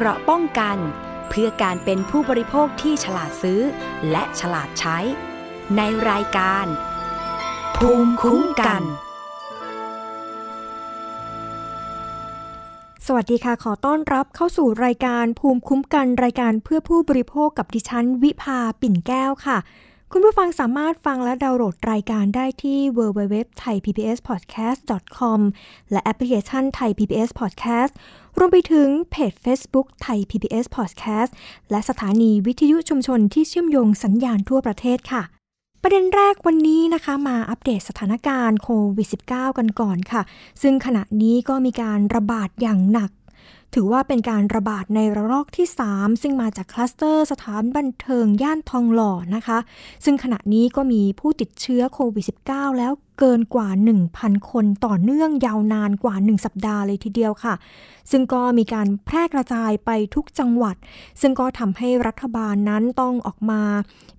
เกราะป้องกัน เพื่อการเป็นผู้บริโภคที่ฉลาดซื้อ และฉลาดใช้ ในรายการ ภูมิคุ้มกัน สวัสดีค่ะขอต้อนรับเข้าสู่รายการภูมิคุ้มกันรายการเพื่อผู้บริโภคกับดิฉัน วิภาปิ่นแก้วค่ะ คุณผู้ฟังสามารถฟังและดาวน์โหลดรายการได้ที่ www.thaipbspodcast.com และแอปพลิเคชัน Thai PBS Podcast รวมไปถึงเพจ Facebook Thai PBS Podcast และสถานีวิทยุชุมชนที่เชื่อมโยงสัญญาณทั่วประเทศค่ะ ประเด็นแรกวันนี้นะคะมาอัปเดตสถานการณ์โควิด -19 กันก่อนค่ะ ซึ่งขณะนี้ก็มีการระบาดอย่างหนัก ถือว่าเป็นการระบาดในระลอกที่ 3 ซึ่งมาจากคลัสเตอร์สถานบันเทิงย่านทองหล่อนะคะ ซึ่งขณะนี้ก็มีผู้ติดเชื้อโควิด -19 แล้ว เกินกว่า 1,000 คนต่อเนื่องยาวนานกว่า 1 สัปดาห์เลยทีเดียวค่ะ ซึ่งก็มีการแพร่กระจายไปทุกจังหวัด ซึ่งก็ทำให้รัฐบาลนั้นต้องออกมา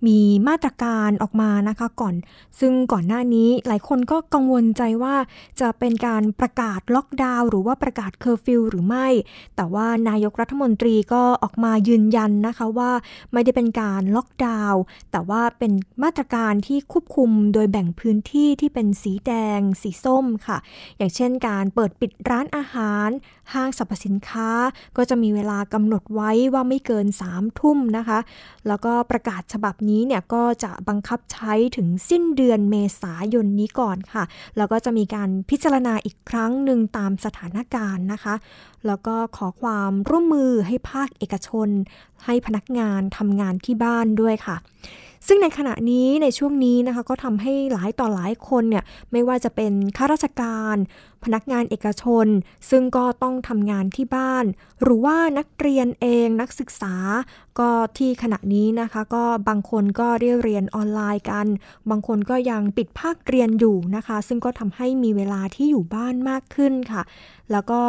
มีมาตรการออกมานะคะก่อน ซึ่งก่อนหน้านี้หลายคนก็กังวลใจว่าจะเป็นการประกาศล็อกดาวน์หรือว่าประกาศเคอร์ฟิวหรือไม่ แต่ว่านายกรัฐมนตรีก็ออกมายืนยันนะคะว่าไม่ได้เป็นการล็อกดาวน์แต่ว่าเป็นมาตรการที่ควบคุมโดยแบ่งพื้นที่ที่เป็นสีแดง สีส้มค่ะ อย่างเช่นการเปิดปิดร้านอาหาร ห้างสรรพสินค้า ก็จะมีเวลากำหนดไว้ว่าไม่เกิน3ามทุ่มนะคะ แล้วก็ประกาศฉบับนี้เนี่ยก็จะบังคับใช้ถึงสิ้นเดือนเมษายนนี้ก่อนค่ะ แล้วก็จะมีการพิจารณาอีกครั้งหนึ่งตามสถานการณ์นะคะ แล้วก็ขอความร่วมมือให้ภาคเอกชน ให้พนักงานทำงานที่บ้านด้วยค่ะ ซึ่งในขณะนี้ในช่วงนี้นะคะก็ทำให้หลายต่อหลายคนเนี่ยไม่ว่าจะเป็นข้าราชการพนักงานเอกชน ซึ่งก็ต้องทำงานที่บ้าน หรือว่านักเรียนเองนักศึกษา ก็ที่ขณะนี้นะคะ ก็บางคนก็ได้เรียนออนไลน์กัน บางคนก็ยังปิดภาคเรียนอยู่นะคะ ซึ่งก็ทำให้มีเวลาที่อยู่บ้านมากขึ้นค่ะ แล้วก็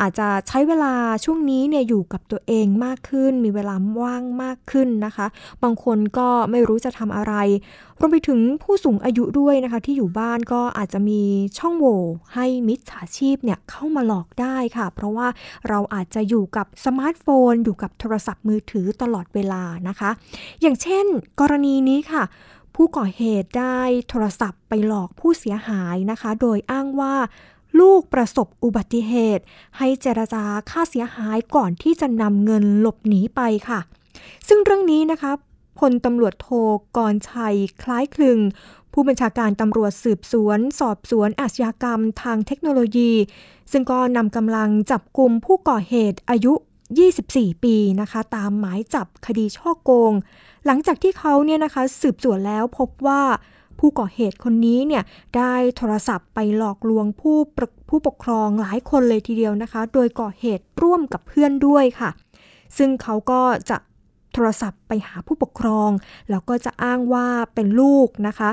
อาจจะใช้เวลาช่วงนี้เนี่ยอยู่กับตัวเองมากขึ้น มีเวลาว่างมากขึ้นนะคะ บางคนก็ไม่รู้จะทำอะไรรวมไปถึงผู้สูงอายุด้วยนะคะ ที่อยู่บ้านก็อาจจะมีช่องโหว่ให้มิจฉาชีพเนี่ยเข้ามาหลอกได้ค่ะ เพราะว่าเราอาจจะอยู่กับสมาร์ทโฟน อยู่กับโทรศัพท์มือถือตลอดเวลานะคะ อย่างเช่น กรณีนี้ค่ะ ผู้ก่อเหตุได้โทรศัพท์ไปหลอกผู้เสียหายนะคะ โดยอ้างว่าลูกประสบอุบัติเหตุ ให้เจรจาค่าเสียหายก่อนที่จะนำเงินหลบหนีไปค่ะ ซึ่งเรื่องนี้นะคะ พลตำรวจโทกรชัย คล้ายคลึง ผู้บัญชาการตำรวจสืบสวน สอบสวนอาชญากรรมทางเทคโนโลยี ซึ่งก็นำกำลังจับกลุ่มผู้ก่อเหตุอายุ 24 ปีนะคะ ตามหมายจับคดีช่อโกง หลังจากที่เขาเนี่ยนะคะสืบสวนแล้วพบว่าผู้ก่อเหตุคนนี้เนี่ยได้โทรศัพท์ไปหลอกลวงผู้ผู้ปกครองหลายคนเลยทีเดียวนะคะ โดยก่อเหตุร่วมกับเพื่อนด้วยค่ะ ซึ่งเขาก็จะ โทรศัพท์ไปหาผู้ปกครอง แล้วก็จะอ้างว่าเป็นลูกนะคะ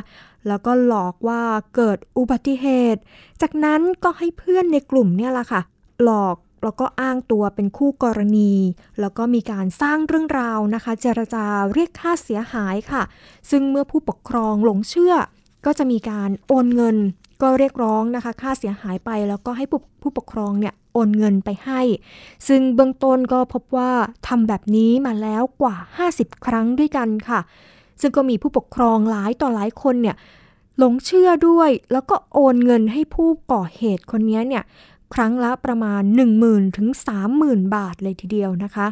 แล้วก็หลอกว่าเกิดอุบัติเหตุ จากนั้นก็ให้เพื่อนในกลุ่มเนี่ยแหละค่ะ หลอกแล้วก็อ้างตัวเป็นคู่กรณี แล้วก็มีการสร้างเรื่องราวนะคะ เจรจาเรียกค่าเสียหายค่ะ ซึ่งเมื่อผู้ปกครองหลงเชื่อ ก็จะมีการโอนเงิน ก็เรียกร้องนะคะ ค่าเสียหายไป แล้วก็ให้ผู้ผู้ปกครองเนี่ย โอนเงินไปให้ ซึ่งเบื้องต้นก็พบว่าทำแบบนี้มาแล้วกว่า 50 ครั้งด้วยกันค่ะ ซึ่งก็มีผู้ปกครองหลายต่อหลายคนเนี่ยหลงเชื่อด้วย แล้วก็โอนเงินให้ผู้ก่อเหตุคนนี้เนี่ยครั้งละประมาณ 10,000ถึง30,000 บาทเลยทีเดียวนะคะ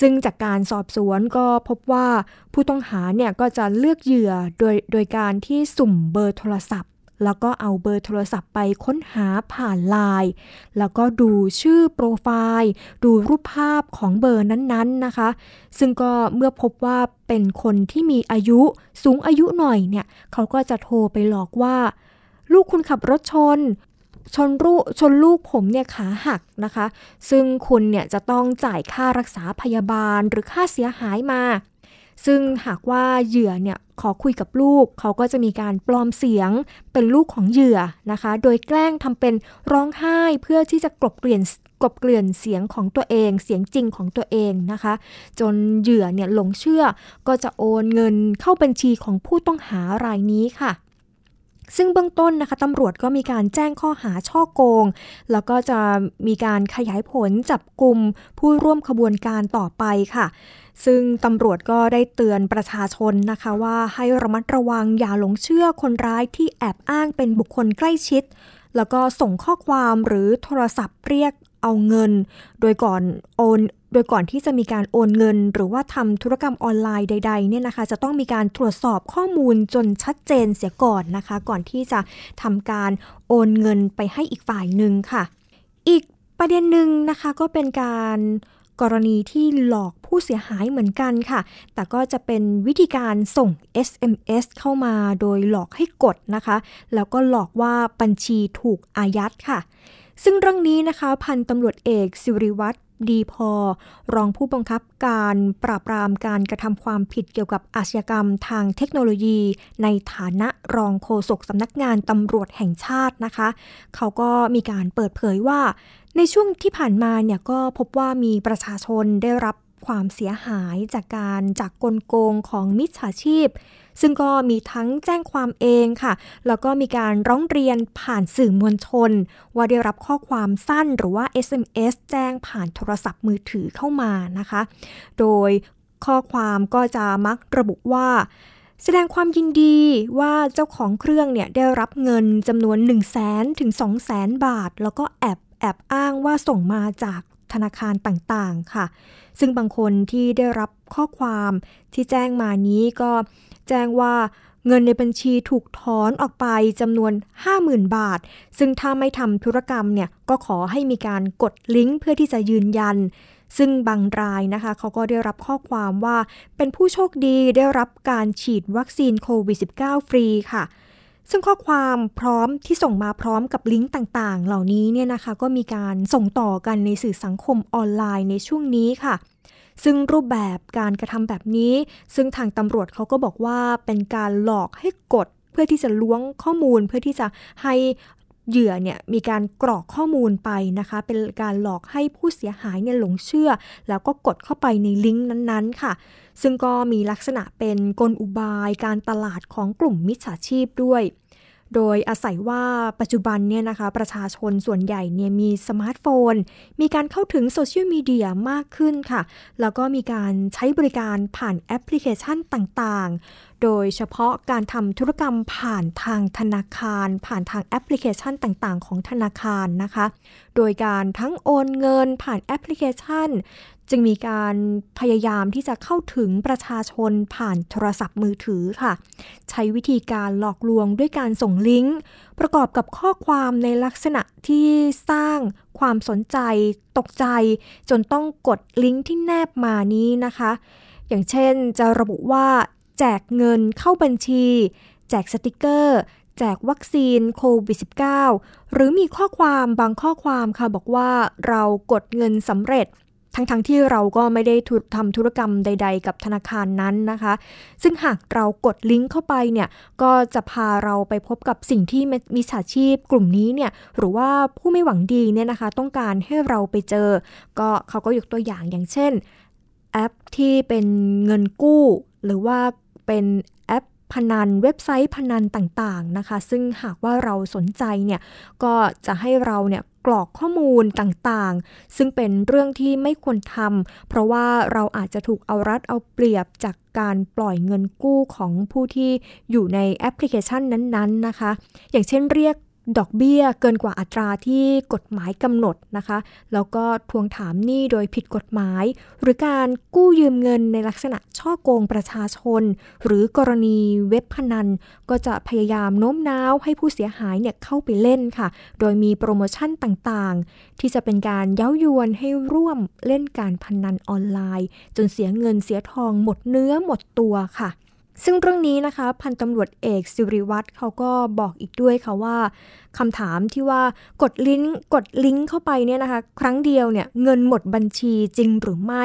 ซึ่งจากการสอบสวนก็พบว่าผู้ต้องหาเนี่ยก็จะเลือกเหยื่อโดยโดยการที่สุ่มเบอร์โทรศัพท์ แล้วก็เอาเบอร์โทรศัพท์ไปค้นหาผ่านไลน์แล้วก็ดูชื่อโปรไฟล์ ดูรูปภาพของเบอร์นั้นๆนะคะ ซึ่งก็เมื่อพบว่าเป็นคนที่มีอายุสูงอายุหน่อยเนี่ยเขาก็จะโทรไปหลอกว่า ลูกคุณขับรถชนชนรูชนลูกผมเนี่ยขาหักนะคะ ซึ่งคุณเนี่ยจะต้องจ่ายค่ารักษาพยาบาลหรือค่าเสียหายมา ซึ่งหากว่าเหยื่อเนี่ยขอคุยกับลูก เขาก็จะมีการปลอมเสียงเป็นลูกของเหยื่อนะคะ โดยแกล้งทำเป็นร้องไห้เพื่อที่จะกลบเกลื่อนกลบเกลื่อนเสียงของตัวเองเสียงจริงของตัวเองนะคะ จนเหยื่อเนี่ยหลงเชื่อก็จะโอนเงินเข้าบัญชีของผู้ต้องหารายนี้ค่ะ ซึ่งเบื้องต้นนะคะตำรวจก็มีการแจ้งข้อหาช่อโกง แล้วก็จะมีการขยายผลจับกลุ่มผู้ร่วมขบวนการต่อไปค่ะ ซึ่งตำรวจก็ได้เตือนประชาชนนะคะว่าให้ระมัดระวังอย่าหลงเชื่อคนร้ายที่แอบอ้างเป็นบุคคลใกล้ชิด แล้วก็ส่งข้อความหรือโทรศัพท์เรียก เอาเงิน โดยก่อนโอนโดยก่อนที่จะมีการโอนเงิน หรือว่าทำธุรกรรมออนไลน์ใดๆเนี่ยนะคะ จะต้องมีการตรวจสอบข้อมูลจนชัดเจนเสียก่อนนะคะ ก่อนที่จะทำการโอนเงินไปให้อีกฝ่ายหนึ่งค่ะ อีกประเด็นหนึ่งนะคะก็เป็นการกรณีที่หลอกผู้เสียหายเหมือนกันค่ะ แต่ก็จะเป็นวิธีการส่ง SMS เข้ามาโดยหลอกให้กดนะคะ แล้วก็หลอกว่าบัญชีถูกอายัดค่ะ ซึ่งเรื่องนี้นะคะ พันตำรวจเอกสิริวัตรดีพอ รองผู้บังคับการปราบปรามการกระทำความผิดเกี่ยวกับอาชญากรรมทางเทคโนโลยี ในฐานะรองโฆษกสำนักงานตำรวจแห่งชาตินะคะ เขาก็มีการเปิดเผยว่า ในช่วงที่ผ่านมาเนี่ยก็พบว่ามีประชาชนได้รับความเสียหายจากการจากกลโกงของมิจฉาชีพ ซึ่งก็มีทั้งแจ้งความเองค่ะ แล้วก็มีการร้องเรียนผ่านสื่อมวลชน ว่าได้รับข้อความสั้นหรือว่า SMS แจ้งผ่านโทรศัพท์มือถือเข้ามานะคะ โดยข้อความก็จะมักระบุว่าแสดงความยินดีว่าเจ้าของเครื่องเนี่ยได้รับเงินจำนวน 1 0 0 0 0แสนถึง2 0 0แสนบาท แล้วก็แอบแอบอ้างว่าส่งมาจากธนาคารต่างๆค่ะ ซึ่งบางคนที่ได้รับข้อความที่แจ้งมานี้ก็ แจ้งว่าเงินในบัญชีถูกถอนออกไปจำนวน 50,000 บาท ซึ่งถ้าไม่ทำธุรกรรมเนี่ยก็ขอให้มีการกดลิงก์เพื่อที่จะยืนยัน ซึ่งบางรายนะคะเขาก็ได้รับข้อความว่า เป็นผู้โชคดีได้รับการฉีดวัคซีนโควิด -19 ฟรีค่ะ ซึ่งข้อความพร้อมที่ส่งมาพร้อมกับลิงก์ต่างๆ เหล่านี้เนี่ยนะคะก็มีการส่งต่อกันในสื่อสังคมออนไลน์ในช่วงนี้ค่ะ ซึ่งรูปแบบการกระทำแบบนี้ ซึ่งทางตำรวจเขาก็บอกว่าเป็นการหลอกให้กดเพื่อที่จะล้วงข้อมูลเพื่อที่จะให้เหยื่อเนี่ยมีการกรอกข้อมูลไปนะคะ เป็นการหลอกให้ผู้เสียหายเนี่ยหลงเชื่อ แล้วก็กดเข้าไปในลิงก์นั้นๆค่ะ ซึ่งก็มีลักษณะเป็นกลอุบายการตลาดของกลุ่มมิจฉาชีพด้วย โดยอาศัยว่าปัจจุบันเนี่ยนะคะประชาชนส่วนใหญ่เนี่ยมีสมาร์ทโฟน มีการเข้าถึงโซเชียลมีเดียมากขึ้นค่ะ แล้วก็มีการใช้บริการผ่านแอปพลิเคชันต่างๆ โดยเฉพาะการทำธุรกรรมผ่านทางธนาคาร ผ่านทางแอปพลิเคชันต่างๆ ของธนาคารนะคะ โดยการทั้งโอนเงินผ่านแอปพลิเคชัน จึงมีการพยายามที่จะเข้าถึงประชาชนผ่านโทรศัพท์มือถือค่ะ ใช้วิธีการหลอกลวงด้วยการส่งลิงก์ ประกอบกับข้อความในลักษณะที่สร้างความสนใจ ตกใจ จนต้องกดลิงก์ที่แนบมานี้นะคะ อย่างเช่นจะระบุว่า แจกเงินเข้าบัญชี แจกสติกเกอร์ แจกวัคซีนโควิด -19 หรือมีข้อความบางข้อความค่ะบอกว่าเรากดเงินสำเร็จ ทั้งๆทที่เราก็ไม่ได้ทำธุรกรรมใด ๆ กับธนาคารนั้นนะคะ ซึ่งหากเรากดลิงก์เข้าไปเนี่ยก็จะพาเราไปพบกับสิ่งที่มิจฉาชีพกลุ่มนี้เนี่ยหรือว่าผู้ไม่หวังดีเนี่ยนะคะ ต้องการให้เราไปเจอ ก็เขาก็ยกตัวอย่างอย่างเช่น แอปที่เป็นเงินกู้ หรือว่าเป็นแอปพนันเว็บไซต์พนันต่างๆนะคะ ซึ่งหากว่าเราสนใจเนี่ยก็จะให้เราเนี่ย กรอกข้อมูลต่างๆ ซึ่งเป็นเรื่องที่ไม่ควรทำเพราะว่าเราอาจจะถูกเอารัดเอาเปรียบจากการปล่อยเงินกู้ของผู้ที่อยู่ในแอปพลิเคชันนั้นๆนะคะ อย่างเช่นเรียก ดอกเบี้ยเกินกว่าอัตราที่กฎหมายกำหนดนะคะ แล้วก็ทวงถามหนี้โดยผิดกฎหมาย หรือการกู้ยืมเงินในลักษณะช่อโกงประชาชน หรือกรณีเว็บพนัน ก็จะพยายามโน้มน้าวให้ผู้เสียหายเนี่ยเข้าไปเล่นค่ะ โดยมีโปรโมชั่นต่างๆ ที่จะเป็นการเย้ายวนให้ร่วมเล่นการพนันออนไลน์ จนเสียเงินเสียทองหมดเนื้อหมดตัวค่ะ ซึ่งเรื่องนี้นะคะพันตำรวจเอกสิริวัตรเขาก็บอกอีกด้วยค่ะว่าคำถามที่ว่ากดลิงก์กดลิงก์เข้าไปเนี่ยนะคะ ครั้งเดียวเนี่ยเงินหมดบัญชีจริงหรือไม่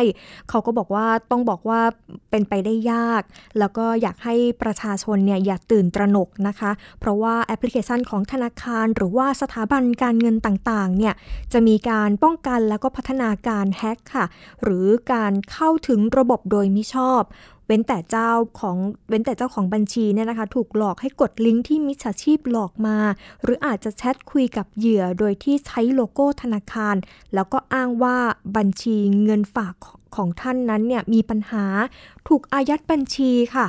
เขาก็บอกว่าต้องบอกว่าเป็นไปได้ยาก แล้วก็อยากให้ประชาชนเนี่ยอย่าตื่นตระหนกนะคะ เพราะว่าแอปพลิเคชันของธนาคาร หรือว่าสถาบันการเงินต่างๆเนี่ยจะมีการป้องกันแล้วก็พัฒนาการแฮ็กค่ะ หรือการเข้าถึงระบบโดยมิชอบ เว้นแต่เจ้าของเว้นแต่เจ้าของบัญชีเนี่ยนะคะ ถูกหลอกให้กดลิงก์ที่มิจฉาชีพหลอกมา หรืออาจจะแชทคุยกับเหยื่อโดยที่ใช้โลโก้ธนาคาร แล้วก็อ้างว่าบัญชีเงินฝากของท่านนั้นเนี่ยมีปัญหาถูกอายัดบัญชีค่ะ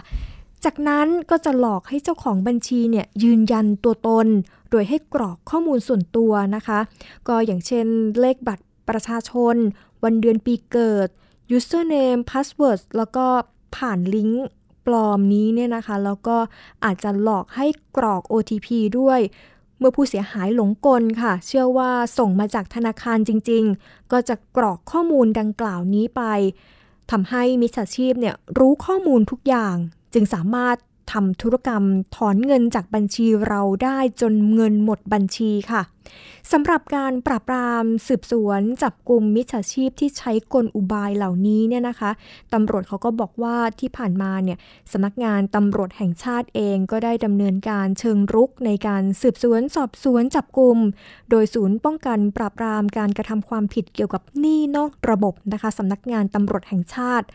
จากนั้นก็จะหลอกให้เจ้าของบัญชีเนี่ยยืนยันตัวตน โดยให้กรอกข้อมูลส่วนตัวนะคะ ก็อย่างเช่นเลขบัตรประชาชน วันเดือนปีเกิด username password แล้วก็ ผ่านลิงก์ปลอมนี้เนี่ยนะคะ แล้วก็อาจจะหลอกให้กรอก OTP ด้วย เมื่อผู้เสียหายหลงกลค่ะ เชื่อว่าส่งมาจากธนาคารจริง ๆ ก็จะกรอกข้อมูลดังกล่าวนี้ไปทำให้มิจฉาชีพเนี่ยรู้ข้อมูลทุกอย่าง จึงสามารถทำธุรกรรมถอนเงินจากบัญชีเราได้จนเงินหมดบัญชีค่ะ สำหรับการปราบปรามสืบสวนจับกลุ่มมิจฉาชีพที่ใช้กลอุบายเหล่านี้เนี่ยนะคะตำรวจเขาก็บอกว่าที่ผ่านมาเนี่ยสำนักงานตำรวจแห่งชาติเองก็ได้ดำเนินการเชิงรุกในการสืบสวนสอบสวนจับกลุ่ม โดยศูนย์ป้องกันปราบปรามการกระทำความผิดเกี่ยวกับหนี้นอกระบบนะคะสำนักงานตำรวจแห่งชาติ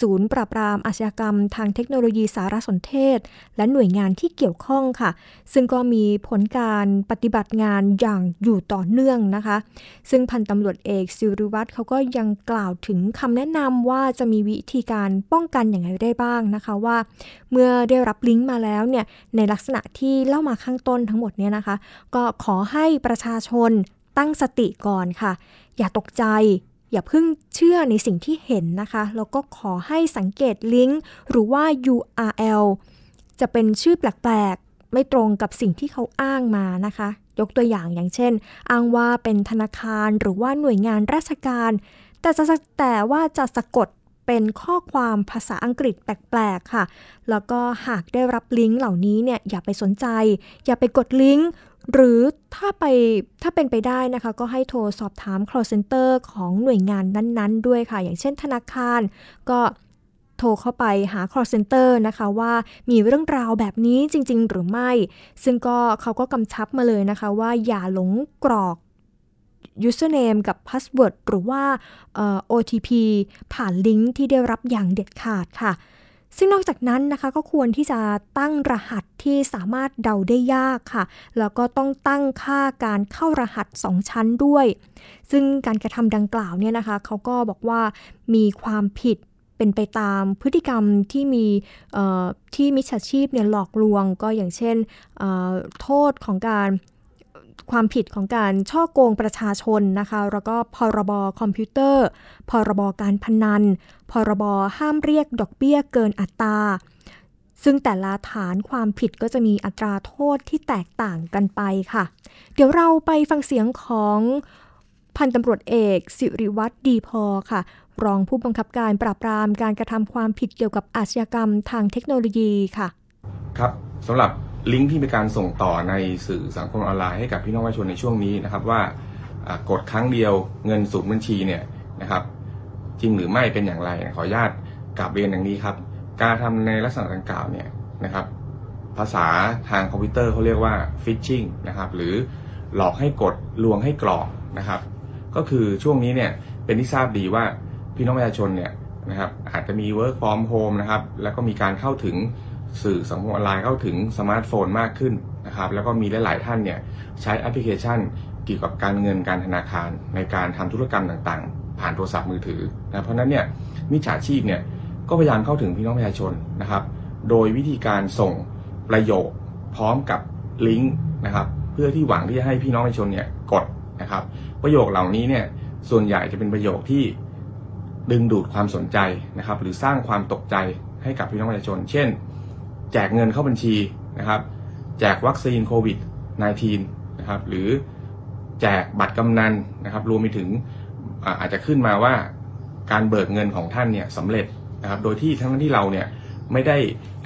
ศูนย์ปราบปรามอาชญากรรม ทางเทคโนโลยีสารสนเทศ และหน่วยงานที่เกี่ยวข้องค่ะ ซึ่งก็มีผลการปฏิบัติงานอย่างอยู่ต่อเนื่องนะคะ ซึ่งพันตำรวจเอกสิริวัตรเขาก็ยังกล่าวถึงคำแนะนำว่าจะมีวิธีการป้องกันอย่างไรได้บ้างนะคะว่า เมื่อได้รับลิงก์มาแล้วเนี่ยในลักษณะที่เล่ามาข้างต้นทั้งหมดเนี่ยนะคะ ก็ขอให้ประชาชนตั้งสติก่อนค่ะ อย่าตกใจอย่าเพิ่งเชื่อในสิ่งที่เห็นนะคะ แล้วก็ขอให้สังเกตลิงก์หรือว่า URL จะเป็นชื่อแปลกๆ ไม่ตรงกับสิ่งที่เขาอ้างมานะคะ ยกตัวอย่างอย่างเช่น อ้างว่าเป็นธนาคารหรือว่าหน่วยงานราชการ แต่จะแต่ว่าจะสะกดเป็นข้อความภาษาอังกฤษแปลก ๆ ค่ะ แล้วก็หากได้รับลิงก์เหล่านี้เนี่ยอย่าไปสนใจ อย่าไปกดลิงก์หรือถ้าไปถ้าเป็นไปได้นะคะ ก็ให้โทรสอบถาม call center ของหน่วยงานนั้น ๆ ด้วยค่ะ อย่างเช่นธนาคารก็ โทรเข้าไปหา call center นะคะว่ามีเรื่องราวแบบนี้จริง ๆ หรือไม่ ซึ่งก็เขาก็กำชับมาเลยนะคะว่าอย่าหลงกรอก username กับ password หรือว่า OTP ผ่านลิงก์ที่ได้รับอย่างเด็ดขาดค่ะ ซึ่งนอกจากนั้นนะคะก็ควรที่จะตั้งรหัสที่สามารถเดาได้ยากค่ะ แล้วก็ต้องตั้งค่าการเข้ารหัส 2 ชั้นด้วย ซึ่งการกระทำดังกล่าวเนี่ยนะคะเขาก็บอกว่ามีความผิด เป็นไปตามพฤติกรรมที่มีที่มิจฉาชีพเนี่ยหลอกลวงก็อย่างเช่นโทษของการความผิดของการช่อโกงประชาชนนะคะ แล้วก็พรบคอมพิวเตอร์ พรบการพนัน พรบห้ามเรียกดอกเบี้ยเกินอัตรา ซึ่งแต่ละฐานความผิดก็จะมีอัตราโทษที่แตกต่างกันไปค่ะ เดี๋ยวเราไปฟังเสียงของ พันตำรวจเอก สิริวัตรดีพอค่ะ รองผู้บังคับการปราบปรามการกระทำความผิดเกี่ยวกับอาชญากรรมทางเทคโนโลยีค่ะ ครับสำหรับลิงก์ที่มีการส่งต่อในสื่อสังคมออนไลน์ให้กับพี่น้องประชาชนในช่วงนี้นะครับว่ากดครั้งเดียวเงินสู่บัญชีเนี่ยนะครับจริงหรือไม่เป็นอย่างไรขออนุญาตกลับเรียนอย่างนี้ครับ การทำในลักษณะดังกล่าวเนี่ยนะครับ ภาษาทางคอมพิวเตอร์เขาเรียกว่าphishing นะครับหรือหลอกให้กดลวงให้กรอกนะครับ ก็คือช่วงนี้เนี่ยเป็นที่ทราบดีว่าพี่น้องประชาชนเนี่ยนะครับอาจจะมี work from home นะครับแล้วก็มีการเข้าถึงสื่อสังคมออนไลน์เข้าถึงสมาร์ทโฟนมากขึ้นนะครับแล้วก็มีหลาย ๆ ท่านเนี่ยใช้แอปพลิเคชันเกี่ยวกับการเงินการธนาคาร ในการทำธุรกรรมต่างๆ ผ่านโทรศัพท์มือถือนะเพราะนั้นเนี่ยมิจฉาชีพเนี่ยก็พยายามเข้าถึงพี่น้องประชาชนนะครับ โดยวิธีการส่งประโยคพร้อมกับลิงก์นะครับเพื่อที่หวังที่จะให้พี่น้องประชาชนเนี่ยกดนะครับ ประโยคเหล่านี้เนี่ยส่วนใหญ่จะเป็นประโยคที่ดึงดูดความสนใจนะครับ หรือสร้างความตกใจให้กับพี่น้องประชาชน เช่น แจกเงินเข้าบัญชีนะครับ แจกวัคซีนโควิด -19 นะครับหรือแจกบัตรกำนันนะครับ รวมไปถึงอาจจะขึ้นมาว่าการเบิกเงินของท่านเนี่ยสำเร็จนะครับ โดยที่ทั้งที่เราเนี่ยไม่ได้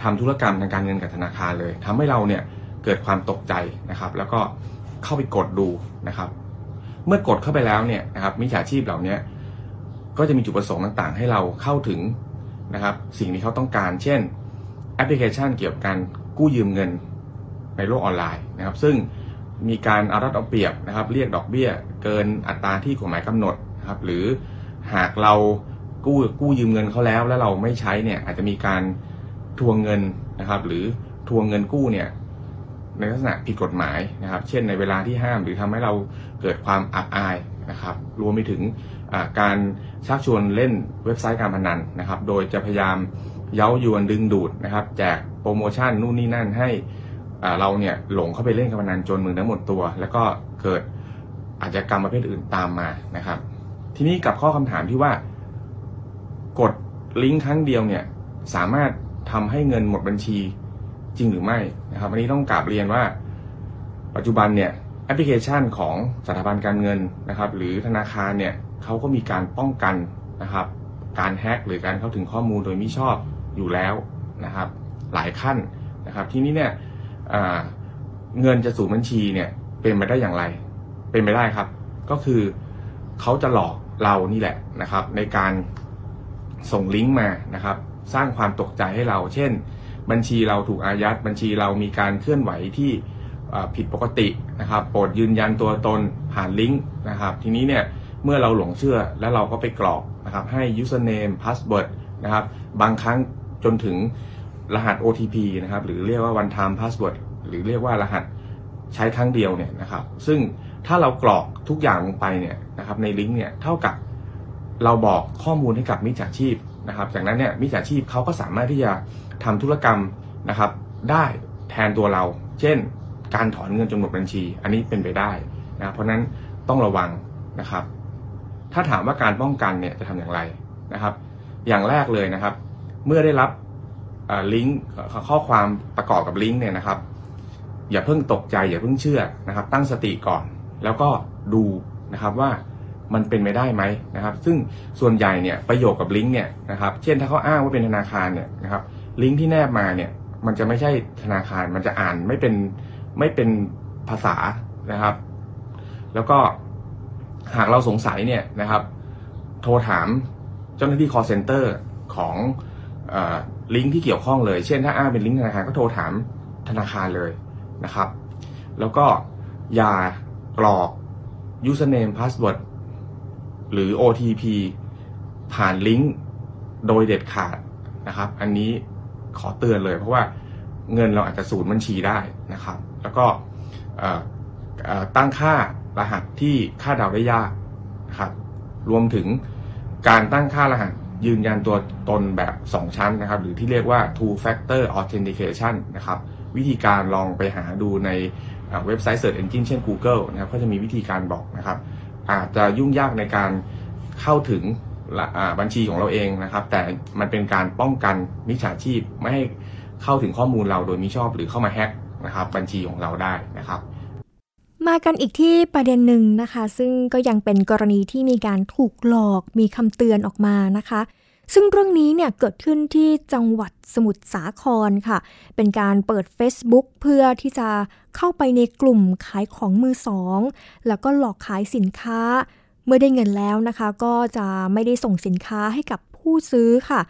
ทำธุรกรรมทางการเงินกับธนาคารเลยทำให้เราเนี่ยเกิดความตกใจนะครับ แล้วก็เข้าไปกดดูนะครับ เมื่อกดเข้าไปแล้วเนี่ยนะครับมิจฉาชีพเหล่านี้ก็จะมีจุดประสงค์ต่างๆ ให้เราเข้าถึงนะครับสิ่งที่เขาต้องการ เช่น แอปพลิเคชันเกี่ยวกับการกู้ยืมเงินในโลกออนไลน์นะครับ ซึ่งมีการเอารัดเอาเปรียบนะครับ เรียกดอกเบี้ย เกินอัตราที่กฎหมายกำหนดนะครับ หรือหากเรากู้กู้ยืมเงินเขาแล้ว แล้วเราไม่ใช้เนี่ยอาจจะมีการทวงเงินนะครับ หรือทวงเงินกู้เนี่ย ในลักษณะผิดกฎหมายนะครับ เช่นในเวลาที่ห้ามหรือทำให้เราเกิดความอับอายนะครับ รวมไปถึงการชักชวนเล่นเว็บไซต์การพนันนะครับ โดยจะพยายามเย้ายวนดึงดูดนะครับแจกโปรโมชั่นนู่นนี่นั่นให้เราเนี่ยหลงเข้าไปเล่นการพนันจนมือทั้งหมดตัว แล้วก็เกิดอาจจะกรรมประเภทอื่นตามมานะครับ ทีนี้กับข้อคำถามที่ว่ากดลิงก์ครั้งเดียวเนี่ยสามารถทำให้เงินหมดบัญชี จริงหรือไม่นะครับวันนี้ต้องกราบเรียนว่า ปัจจุบันเนี่ยแอปพลิเคชันของสถาบันการเงินนะครับ หรือธนาคารเนี่ยเขาก็มีการป้องกันนะครับ การแฮกหรือการเข้าถึงข้อมูลโดยมิชอบอยู่แล้วนะครับ หลายขั้นนะครับ ที่นี้เนี่ยเงินจะสู่บัญชีเนี่ยเป็นไปได้อย่างไร เป็นไปได้ครับ ก็คือเขาจะหลอกเรานี่แหละนะครับ ในการส่งลิงก์มานะครับ สร้างความตกใจให้เรา เช่น บัญชีเราถูกอายัด บัญชีเรามีการเคลื่อนไหวที่ผิดปกตินะครับ โปรดยืนยันตัวตนผ่านลิงก์นะครับ ทีนี้เนี่ยเมื่อเราหลงเชื่อแล้วเราก็ไปกรอกนะครับให้ username password นะครับบางครั้งจนถึงรหัส OTP นะครับหรือเรียกว่า one time password หรือเรียกว่ารหัสใช้ครั้งเดียวเนี่ยนะครับ ซึ่งถ้าเรากรอกทุกอย่างลงไปเนี่ยนะครับในลิงก์เนี่ยเท่ากับเราบอกข้อมูลให้กับมิจฉาชีพนะครับ จากนั้นเนี่ยมิจฉาชีพเขาก็สามารถที่จะ ทำธุรกรรมนะครับ ได้แทนตัวเรา เช่น การถอนเงินจนหมดบัญชี อันนี้เป็นไปได้นะเพราะนั้นต้องระวังนะครับ ถ้าถามว่าการป้องกันเนี่ยจะทำอย่างไรนะครับ อย่างแรกเลยนะครับ เมื่อได้รับลิงก์ข้อความประกอบกับลิงก์เนี่ยนะครับ อย่าเพิ่งตกใจอย่าเพิ่งเชื่อนะครับ ตั้งสติก่อน แล้วก็ดูนะครับว่ามันเป็นไปได้ไหมนะครับ ซึ่งส่วนใหญ่เนี่ยประโยคกับลิงก์เนี่ยนะครับ เช่นถ้าเขาอ้างว่าเป็นธนาคารเนี่ยนะครับ ลิงก์ที่แนบมาเนี่ย มันจะไม่ใช่ธนาคาร มันจะอ่านไม่เป็นไม่เป็นภาษานะครับ แล้วก็หากเราสงสัยเนี่ยนะครับ โทรถามเจ้าหน้าที่ call center ของลิงก์ที่เกี่ยวข้องเลย เช่นถ้าอ้างเป็นลิงก์ธนาคารก็โทรถามธนาคารเลยนะครับ แล้วก็อย่ากรอก username password หรือ OTP ผ่านลิงก์โดยเด็ดขาดนะครับ อันนี้ ขอเตือนเลย เพราะว่าเงินเราอาจจะสูญบัญชีได้นะครับ แล้วก็ตั้งค่ารหัสที่คาดเดาได้ยากนะครับ รวมถึงการตั้งค่ารหัสยืนยันตัวตนแบบ 2 ชั้นนะครับ หรือที่เรียกว่า two factor authentication นะครับ วิธีการลองไปหาดูในเว็บไซต์ Search Engine เช่น Google นะครับ ก็จะมีวิธีการบอกนะครับ อาจจะยุ่งยากในการเข้าถึง บัญชีของเราเองนะครับ แต่มันเป็นการป้องกันมิจฉาชีพไม่ให้เข้าถึงข้อมูลเราโดยมิชอบหรือเข้ามาแฮ็กนะครับบัญชีของเราได้นะครับ มากันอีกที่ประเด็นหนึ่งนะคะ ซึ่งก็ยังเป็นกรณีที่มีการถูกหลอกมีคำเตือนออกมานะคะซึ่งเรื่องนี้เนี่ยเกิดขึ้นที่จังหวัดสมุทรสาครค่ะ เป็นการเปิด Facebook เพื่อที่จะเข้าไปในกลุ่มขายของมือสอง แล้วก็หลอกขายสินค้า เมื่อได้เงินแล้วนะคะ ก็จะไม่ได้ส่งสินค้าให้กับผู้ซื้อค่ะ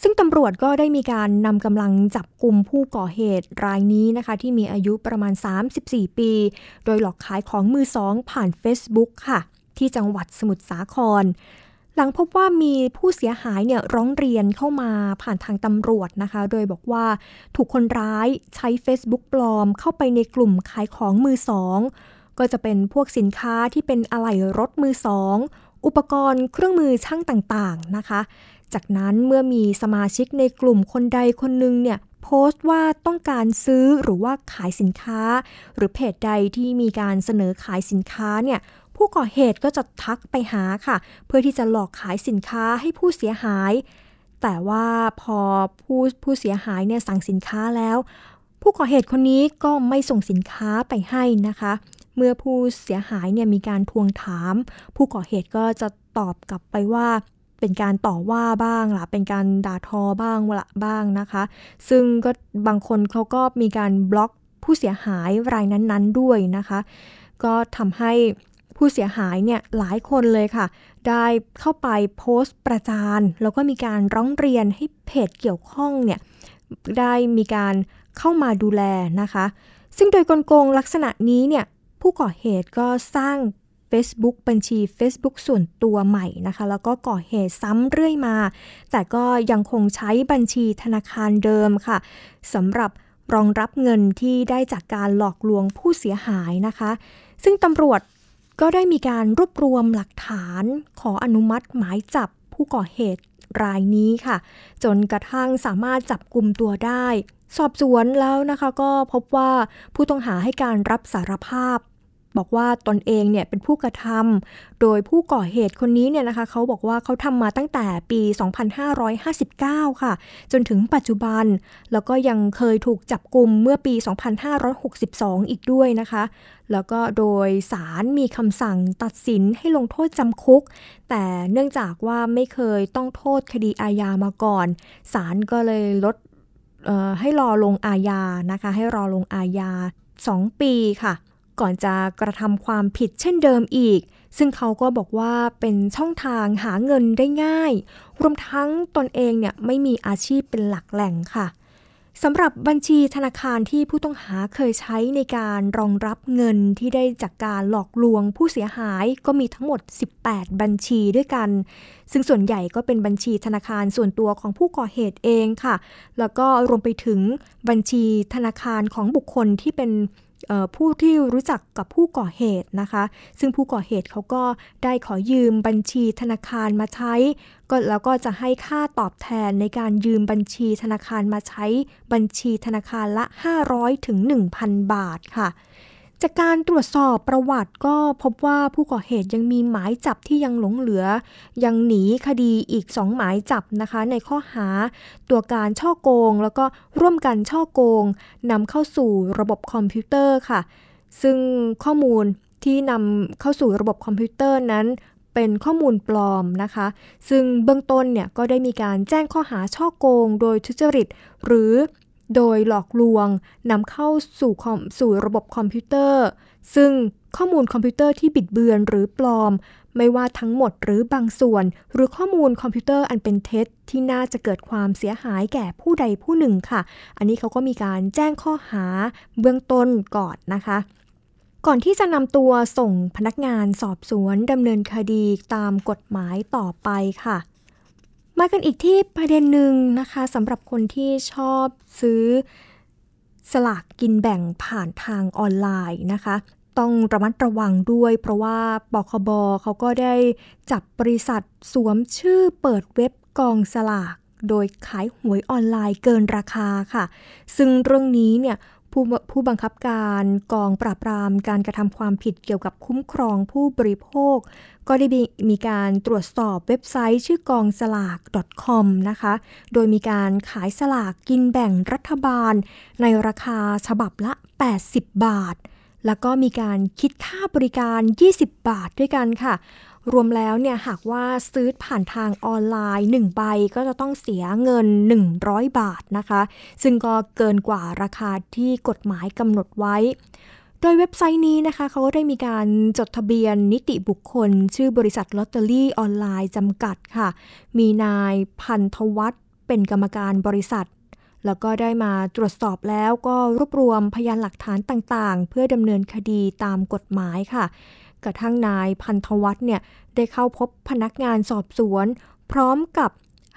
ซึ่งตำรวจก็ได้มีการนำกำลังจับกลุ่มผู้ก่อเหตุรายนี้นะคะ ที่มีอายุประมาณ 34 ปี โดยหลอกขายของมือสองผ่าน Facebook ค่ะ ที่จังหวัดสมุทรสาคร หลังพบว่ามีผู้เสียหายเนี่ยร้องเรียนเข้ามาผ่านทางตำรวจนะคะ โดยบอกว่าถูกคนร้ายใช้ Facebook ปลอมเข้าไปในกลุ่มขายของมือสอง ก็จะเป็นพวกสินค้าที่เป็นอะไหล่รถมือสอง อุปกรณ์เครื่องมือช่างต่างๆนะคะ จากนั้นเมื่อมีสมาชิกในกลุ่มคนใดคนหนึ่งเนี่ยโพสต์ว่าต้องการซื้อหรือว่าขายสินค้า หรือเพจใดที่มีการเสนอขายสินค้าเนี่ยผู้ก่อเหตุก็จะทักไปหาค่ะ เพื่อที่จะหลอกขายสินค้าให้ผู้เสียหาย แต่ว่าพอผู้ผู้เสียหายเนี่ยสั่งสินค้าแล้ว ผู้ก่อเหตุคนนี้ก็ไม่ส่งสินค้าไปให้นะคะ เมื่อผู้เสียหายเนี่ยมีการทวงถาม ผู้ก่อเหตุก็จะตอบกลับไปว่าเป็นการต่อว่าบ้างล่ะ เป็นการด่าทอบ้างละบ้างนะคะ ซึ่งก็บางคนเขาก็มีการบล็อกผู้เสียหายรายนั้นๆด้วยนะคะ ก็ทำให้ผู้เสียหายเนี่ยหลายคนเลยค่ะ ได้เข้าไปโพสต์ประจานแล้วก็มีการร้องเรียนให้เพจเกี่ยวข้องเนี่ยได้มีการเข้ามาดูแลนะคะ ซึ่งโดยกลโกงลักษณะนี้เนี่ย ผู้ก่อเหตุก็สร้าง Facebook บัญชี Facebook ส่วนตัวใหม่นะคะ แล้วก็ก่อเหตุซ้ำเรื่อยมา แต่ก็ยังคงใช้บัญชีธนาคารเดิมค่ะสำหรับรองรับเงินที่ได้จากการหลอกลวงผู้เสียหายนะคะ ซึ่งตำรวจก็ได้มีการรวบรวมหลักฐานขออนุมัติหมายจับผู้ก่อเหตุรายนี้ค่ะ จนกระทั่งสามารถจับกลุ่มตัวได้ สอบสวนแล้วนะคะก็พบว่าผู้ต้องหาให้การรับสารภาพ บอกว่าตนเองเนี่ยเป็นผู้กระทำโดยผู้ก่อเหตุคนนี้เนี่ยนะคะเขาบอกว่าเขาทำมาตั้งแต่ปี 2559 ค่ะ จนถึงปัจจุบัน แล้วก็ยังเคยถูกจับกลุ่มเมื่อปี 2562 อีกด้วยนะคะ แล้วก็โดยสารมีคำสั่งตัดสินให้ลงโทษจำคุก แต่เนื่องจากว่าไม่เคยต้องโทษคดีอาญามาก่อนศาลก็เลยลดให้รอลงอาญานะคะ ให้รอลงอาญา2 ปีค่ะ ก่อนจะกระทำความผิดเช่นเดิมอีก ซึ่งเขาก็บอกว่าเป็นช่องทางหาเงินได้ง่าย รวมทั้งตนเองเนี่ยไม่มีอาชีพเป็นหลักแหล่งค่ะสำหรับบัญชีธนาคารที่ผู้ต้องหาเคยใช้ในการรองรับเงินที่ได้จากการหลอกลวงผู้เสียหายก็มีทั้งหมด 18 บัญชีด้วยกัน ซึ่งส่วนใหญ่ก็เป็นบัญชีธนาคารส่วนตัวของผู้ก่อเหตุเองค่ะ แล้วก็รวมไปถึงบัญชีธนาคารของบุคคลที่เป็น ผู้ที่รู้จักกับผู้ก่อเหตุนะคะ ซึ่งผู้ก่อเหตุเขาก็ได้ขอยืมบัญชีธนาคารมาใช้ก็แล้วก็จะให้ค่าตอบแทนในการยืมบัญชีธนาคารมาใช้บัญชีธนาคารละ 500ถึง1,000 บาทค่ะ จากการตรวจสอบประวัติก็พบว่าผู้ก่อเหตุยังมีหมายจับที่ยังหลงเหลือ ยังหนีคดีอีก 2 หมายจับนะคะ ในข้อหาตัวการฉ้อโกง แล้วก็ร่วมกันฉ้อโกงนำเข้าสู่ระบบคอมพิวเตอร์ค่ะ ซึ่งข้อมูลที่นำเข้าสู่ระบบคอมพิวเตอร์นั้นเป็นข้อมูลปลอมนะคะ ซึ่งเบื้องต้นเนี่ยก็ได้มีการแจ้งข้อหาฉ้อโกง โดยทุจริต หรือ โดยหลอกลวงนำเข้าสู่สู่ระบบคอมพิวเตอร์ ซึ่งข้อมูลคอมพิวเตอร์ที่บิดเบือนหรือปลอม ไม่ว่าทั้งหมดหรือบางส่วน หรือข้อมูลคอมพิวเตอร์อันเป็นเท็จ ที่น่าจะเกิดความเสียหายแก่ผู้ใดผู้หนึ่งค่ะ อันนี้เขาก็มีการแจ้งข้อหาเบื้องต้นก่อนนะคะก่อนที่จะนำตัวส่งพนักงานสอบสวนดำเนินคดีตามกฎหมายต่อไปค่ะ มากันอีกที่ประเด็นหนึ่งนะคะสำหรับคนที่ชอบซื้อสลากกินแบ่งผ่านทางออนไลน์นะคะ ต้องระมัดระวังด้วย เพราะว่าบคบเขาก็ได้จับบริษัทสวมชื่อเปิดเว็บกองสลาก โดยขายหวยออนไลน์เกินราคาค่ะ ซึ่งเรื่องนี้เนี่ย ผู้ผู้บังคับการกองปราบปรามการกระทำความผิดเกี่ยวกับคุ้มครองผู้บริโภค ก็ได้มีการตรวจสอบเว็บไซต์ชื่อกองสลาก .com นะคะ โดยมีการขายสลากกินแบ่งรัฐบาล ในราคาฉบับละ 80 บาท แล้วก็มีการคิดค่าบริการ 20 บาทด้วยกันค่ะ รวมแล้วเนี่ยหากว่าซื้อผ่านทางออนไลน์ 1 ใบก็จะต้องเสียเงิน 100 บาทนะคะ ซึ่งก็เกินกว่าราคาที่กฎหมายกำหนดไว้ โดยเว็บไซต์นี้นะคะเขาก็ได้มีการจดทะเบียนนิติบุคคล ชื่อบริษัทลอตเตอรี่ออนไลน์จำกัดค่ะ มีนายพันธวัฒน์เป็นกรรมการบริษัทแล้วก็ได้มาตรวจสอบแล้วก็รวบรวมพยานหลักฐานต่างๆ เพื่อดำเนินคดีตามกฎหมายค่ะ กระทั่งนายพันธวัฒน์เนี่ยได้เข้าพบพนักงานสอบสวน พร้อมกับ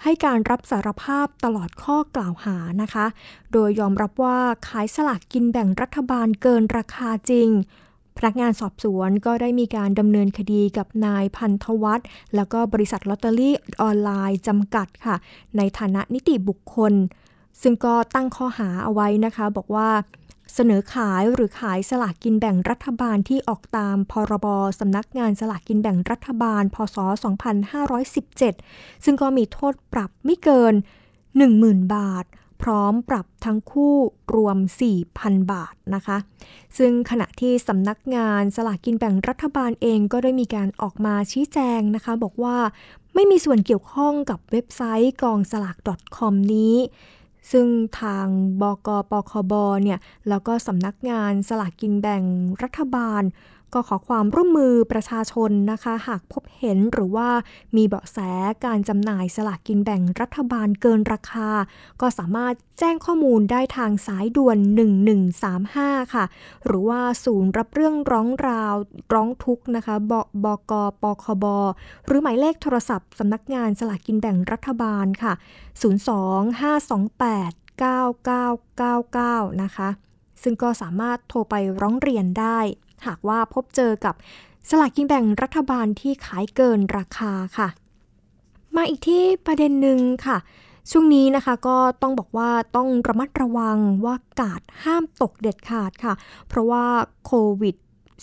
ให้การรับสารภาพตลอดข้อกล่าวหานะคะ โดยยอมรับว่าขายสลากกินแบ่งรัฐบาลเกินราคาจริง พนักงานสอบสวนก็ได้มีการดำเนินคดีกับนายพันธวัฒน์แล้วก็บริษัทลอตเตอรี่ออนไลน์จำกัดค่ะ ในฐานะนิติบุคคล ซึ่งก็ตั้งข้อหาเอาไว้นะคะ บอกว่า เสนอขายหรือขายสลากกินแบ่งรัฐบาลที่ออกตามพรบสำนักงานสลากกินแบ่งรัฐบาล พศ 2517 ซึ่งก็มีโทษปรับไม่เกิน 10,000 บาท พร้อมปรับทั้งคู่รวม 4,000 บาทนะคะ ซึ่งขณะที่สำนักงานสลากกินแบ่งรัฐบาลเองก็ได้มีการออกมาชี้แจงนะคะ บอกว่าไม่มีส่วนเกี่ยวข้องกับเว็บไซต์กองสลาก .com นี้ ซึ่งทางบกปคบเนี่ยแล้วก็สำนักงานสลากกินแบ่งรัฐบาล ก็ขอความร่วมมือประชาชนนะคะ หากพบเห็นหรือว่ามีเบาะแสการจำหน่ายสลากกินแบ่งรัฐบาลเกินราคา ก็สามารถแจ้งข้อมูลได้ทางสายด่วน 1135 ค่ะ หรือว่าศูนย์รับเรื่องร้องราวร้องทุกข์นะคะบบกปคบหรือหมายเลขโทรศัพท์สำนักงานสลากกินแบ่งรัฐบาลค่ะ 02528 9999 นะคะ ซึ่งก็สามารถโทรไปร้องเรียนได้ หากว่าพบเจอกับสลากกินแบ่งรัฐบาลที่ขายเกินราคาค่ะ มาอีกที่ประเด็นหนึ่งค่ะ ช่วงนี้นะคะก็ต้องบอกว่าต้องระมัดระวังว่ากาดห้ามตกเด็ดขาดค่ะ เพราะว่าโควิด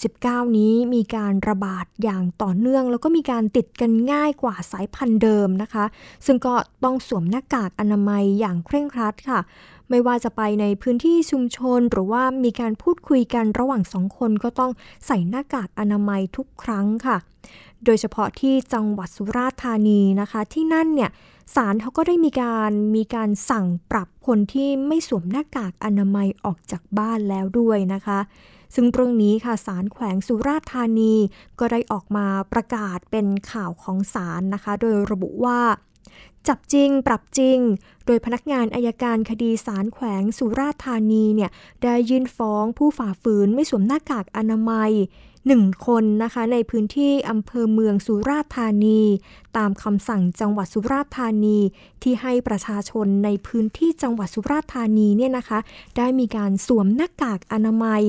19 นี้มีการระบาดอย่างต่อเนื่อง แล้วก็มีการติดกันง่ายกว่าสายพันธุ์เดิมนะคะ ซึ่งก็ต้องสวมหน้ากากอนามัยอย่างเคร่งครัดค่ะ ไม่ว่าจะไปในพื้นที่ชุมชน หรือว่ามีการพูดคุยกันระหว่างสองคนก็ต้องใส่หน้ากากอนามัยทุกครั้งค่ะ โดยเฉพาะที่จังหวัดสุราษฎร์ธานีนะคะ ที่นั่นเนี่ยศาลเขาก็ได้มีการมีการสั่งปรับคนที่ไม่สวมหน้ากากอนามัยออกจากบ้านแล้วด้วยนะคะ ซึ่งเรื่องนี้ค่ะศาลแขวงสุราษฎร์ธานี ก็ได้ออกมาประกาศเป็นข่าวของศาลนะคะ โดยระบุว่า จับจริงปรับจริง โดยพนักงานอายการคดีศาลแขวงสุราษฎร์ธานีเนี่ยได้ยื่นฟ้องผู้ฝ่าฝืนไม่สวมหน้ากากอนามัยหนึ่งคนนะคะในพื้นที่อำเภอเมืองสุราษฎร์ธานี ตามคำสั่งจังหวัดสุราษฎร์ธานี ที่ให้ประชาชนในพื้นที่จังหวัดสุราษฎร์ธานีเนี่ยนะคะ ได้มีการสวมหน้ากากอนามัย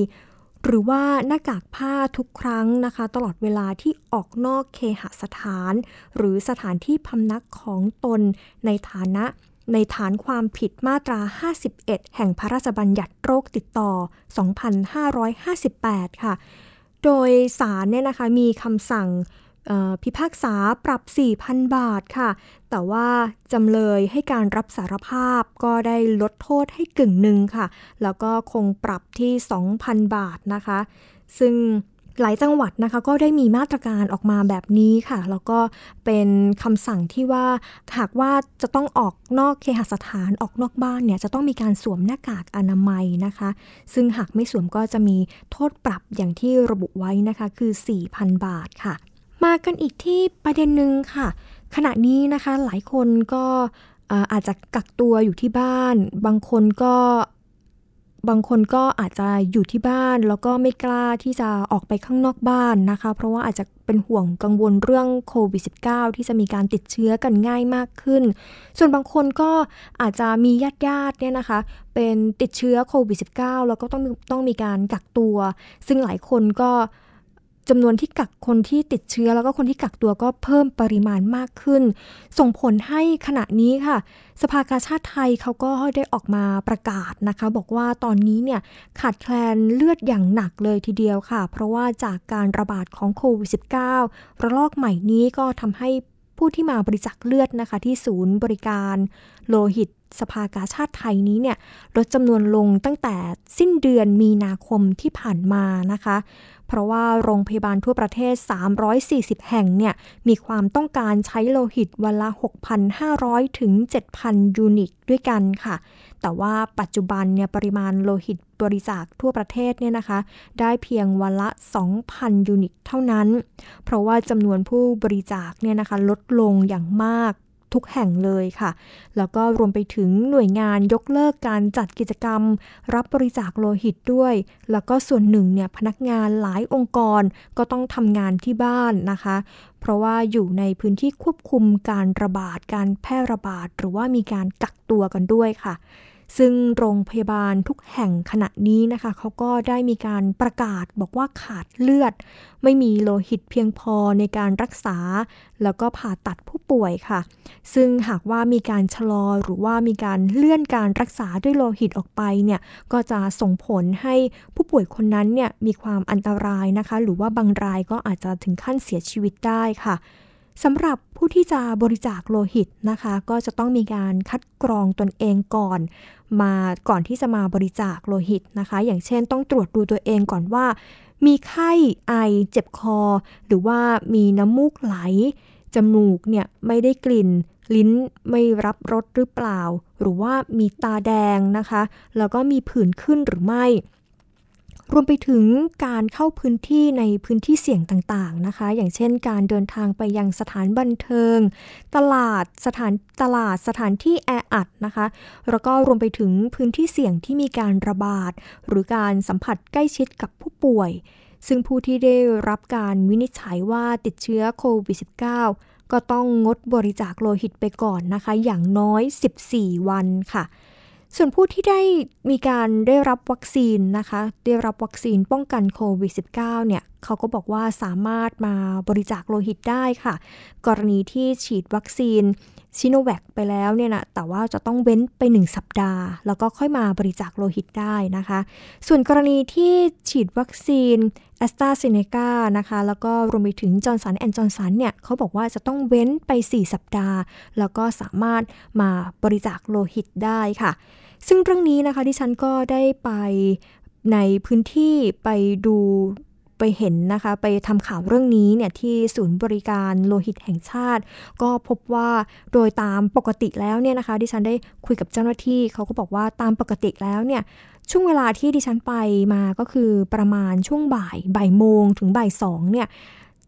หรือว่าหน้ากากผ้าทุกครั้งนะคะ ตลอดเวลาที่ออกนอกเคหสถาน หรือสถานที่พำนักของตนในฐานะในฐานความผิดมาตรา 51 แห่งพระราชบัญญัติโรคติดต่อ 2558 ค่ะ โดยศาลเนี่ยนะคะมีคำสั่ง พิพากษาปรับ 4,000 บาทค่ะ แต่ว่าจำเลยให้การรับสารภาพก็ได้ลดโทษให้กึ่งหนึ่งค่ะ แล้วก็คงปรับที่ 2,000 บาทนะคะ ซึ่งหลายจังหวัดนะคะก็ได้มีมาตรการออกมาแบบนี้ค่ะ แล้วก็เป็นคำสั่งที่ว่าหากว่าจะต้องออกนอกเคหสถานออกนอกบ้านเนี่ยจะต้องมีการสวมหน้ากากอนามัยนะคะ ซึ่งหากไม่สวมก็จะมีโทษปรับอย่างที่ระบุไว้นะคะคือ 4,000 บาทค่ะ มากันอีกที่ประเด็นหนึ่งค่ะ ขณะนี้นะคะหลายคนก็อาจจะกักตัวอยู่ที่บ้าน บางคนก็บางคนก็อาจจะอยู่ที่บ้านแล้วก็ไม่กล้าที่จะออกไปข้างนอกบ้านนะคะ เพราะว่าอาจจะเป็นห่วงกังวลเรื่องโควิด -19 ที่จะมีการติดเชื้อกันง่ายมากขึ้น ส่วนบางคนก็อาจจะมีญาติญาติเนี่ยนะคะ เป็นติดเชื้อโควิด -19 แล้วก็ต้องต้องมีการกักตัว ซึ่งหลายคนก็ จำนวนที่กักคนที่ติดเชื้อ แล้วก็คนที่กักตัวก็เพิ่มปริมาณมากขึ้น ส่งผลให้ขณะนี้ค่ะ สภากาชาติไทยเขาก็ได้ออกมาประกาศนะคะ บอกว่าตอนนี้เนี่ยขาดแคลนเลือดอย่างหนักเลยทีเดียวค่ะ เพราะว่าจากการระบาดของโควิด -19 ระลอกใหม่นี้ก็ทำให้ผู้ที่มาบริจาคเลือดนะคะที่ศูนย์บริการโลหิตสภากาชาติไทยนี้เนี่ยลดจำนวนลงตั้งแต่สิ้นเดือนมีนาคมที่ผ่านมานะคะ เพราะว่าโรงพยาบาลทั่วประเทศ 340 แห่งเนี่ยมีความต้องการใช้โลหิตวันละ 6,500 ถึง 7,000 ยูนิตด้วยกันค่ะ แต่ว่าปัจจุบันเนี่ยปริมาณโลหิตบริจาคทั่วประเทศเนี่ยนะคะ ได้เพียงวันละ 2,000 ยูนิตเท่านั้น เพราะว่าจำนวนผู้บริจาคเนี่ยนะคะลดลงอย่างมาก ทุกแห่งเลยค่ะ แล้วก็รวมไปถึงหน่วยงานยกเลิกการจัดกิจกรรม รับบริจาคโลหิตด้วย แล้วก็ส่วนหนึ่งเนี่ยพนักงานหลายองค์กรก็ต้องทำงานที่บ้านนะคะ เพราะว่าอยู่ในพื้นที่ควบคุมการระบาดการแพร่ระบาด หรือว่ามีการกักตัวกันด้วยค่ะ ซึ่งโรงพยาบาลทุกแห่งขณะนี้นะคะเขาก็ได้มีการประกาศบอกว่าขาดเลือด ไม่มีโลหิตเพียงพอในการรักษา แล้วก็ผ่าตัดผู้ป่วยค่ะ ซึ่งหากว่ามีการชะลอหรือว่ามีการเลื่อนการรักษาด้วยโลหิตออกไปเนี่ยก็จะส่งผลให้ผู้ป่วยคนนั้นเนี่ยมีความอันตรายนะคะ หรือว่าบางรายก็อาจจะถึงขั้นเสียชีวิตได้ค่ะ สำหรับผู้ที่จะบริจาคโลหิตนะคะ ก็จะต้องมีการคัดกรองตนเองก่อน มาก่อนที่จะมาบริจาคโลหิตนะคะ อย่างเช่น ต้องตรวจดูตัวเองก่อนว่า มีไข้ไอเจ็บคอ หรือว่ามีน้ำมูกไหลจมูกเนี่ยไม่ได้กลิ่น ลิ้นไม่รับรสหรือเปล่า หรือว่ามีตาแดงนะคะ แล้วก็มีผื่นขึ้นหรือไม่ รวมไปถึงการเข้าพื้นที่ในพื้นที่เสี่ยงต่างๆนะคะ อย่างเช่น การเดินทางไปยังสถานบันเทิง ตลาดสถานตลาดสถานที่แออัดนะคะ แล้วก็รวมไปถึงพื้นที่เสี่ยงที่มีการระบาด หรือการสัมผัสใกล้ชิดกับผู้ป่วย ซึ่งผู้ที่ได้รับการวินิจฉัยว่าติดเชื้อโควิด -19 ก็ต้องงดบริจาคโลหิตไปก่อนนะคะ อย่างน้อย 14 วันค่ะ ส่วนผู้ที่ได้มีการได้รับวัคซีนนะคะ ได้รับวัคซีนป้องกันโควิด -19 เนี่ยเขาก็บอกว่าสามารถมาบริจาคโลหิตได้ค่ะ กรณีที่ฉีดวัคซีนชิโนแวคไปแล้วเนี่ยนะแต่ว่าจะต้องเว้นไป 1 สัปดาห์ แล้วก็ค่อยมาบริจาคโลหิตได้นะคะ ส่วนกรณีที่ฉีดวัคซีน แอสตราเซเนกานะคะ แล้วก็รวมไปถึงจอร์นสันแอนจอร์นสันเนี่ยเขาบอกว่าจะต้องเว้นไป 4 สัปดาห์ แล้วก็สามารถมาบริจาคโลหิตได้ค่ะ ซึ่งเรื่องนี้นะคะดิฉันก็ได้ไปในพื้นที่ไปดูไปเห็นนะคะ ไปทำข่าวเรื่องนี้เนี่ยที่ศูนย์บริการโลหิตแห่งชาติ ก็พบว่าโดยตามปกติแล้วเนี่ยนะคะดิฉันได้คุยกับเจ้าหน้าที่เขาก็บอกว่าตามปกติแล้วเนี่ย ช่วงเวลาที่ดิฉันไปมาก็คือประมาณช่วงบ่ายบ่ายโมงถึงบ่ายสองเนี่ย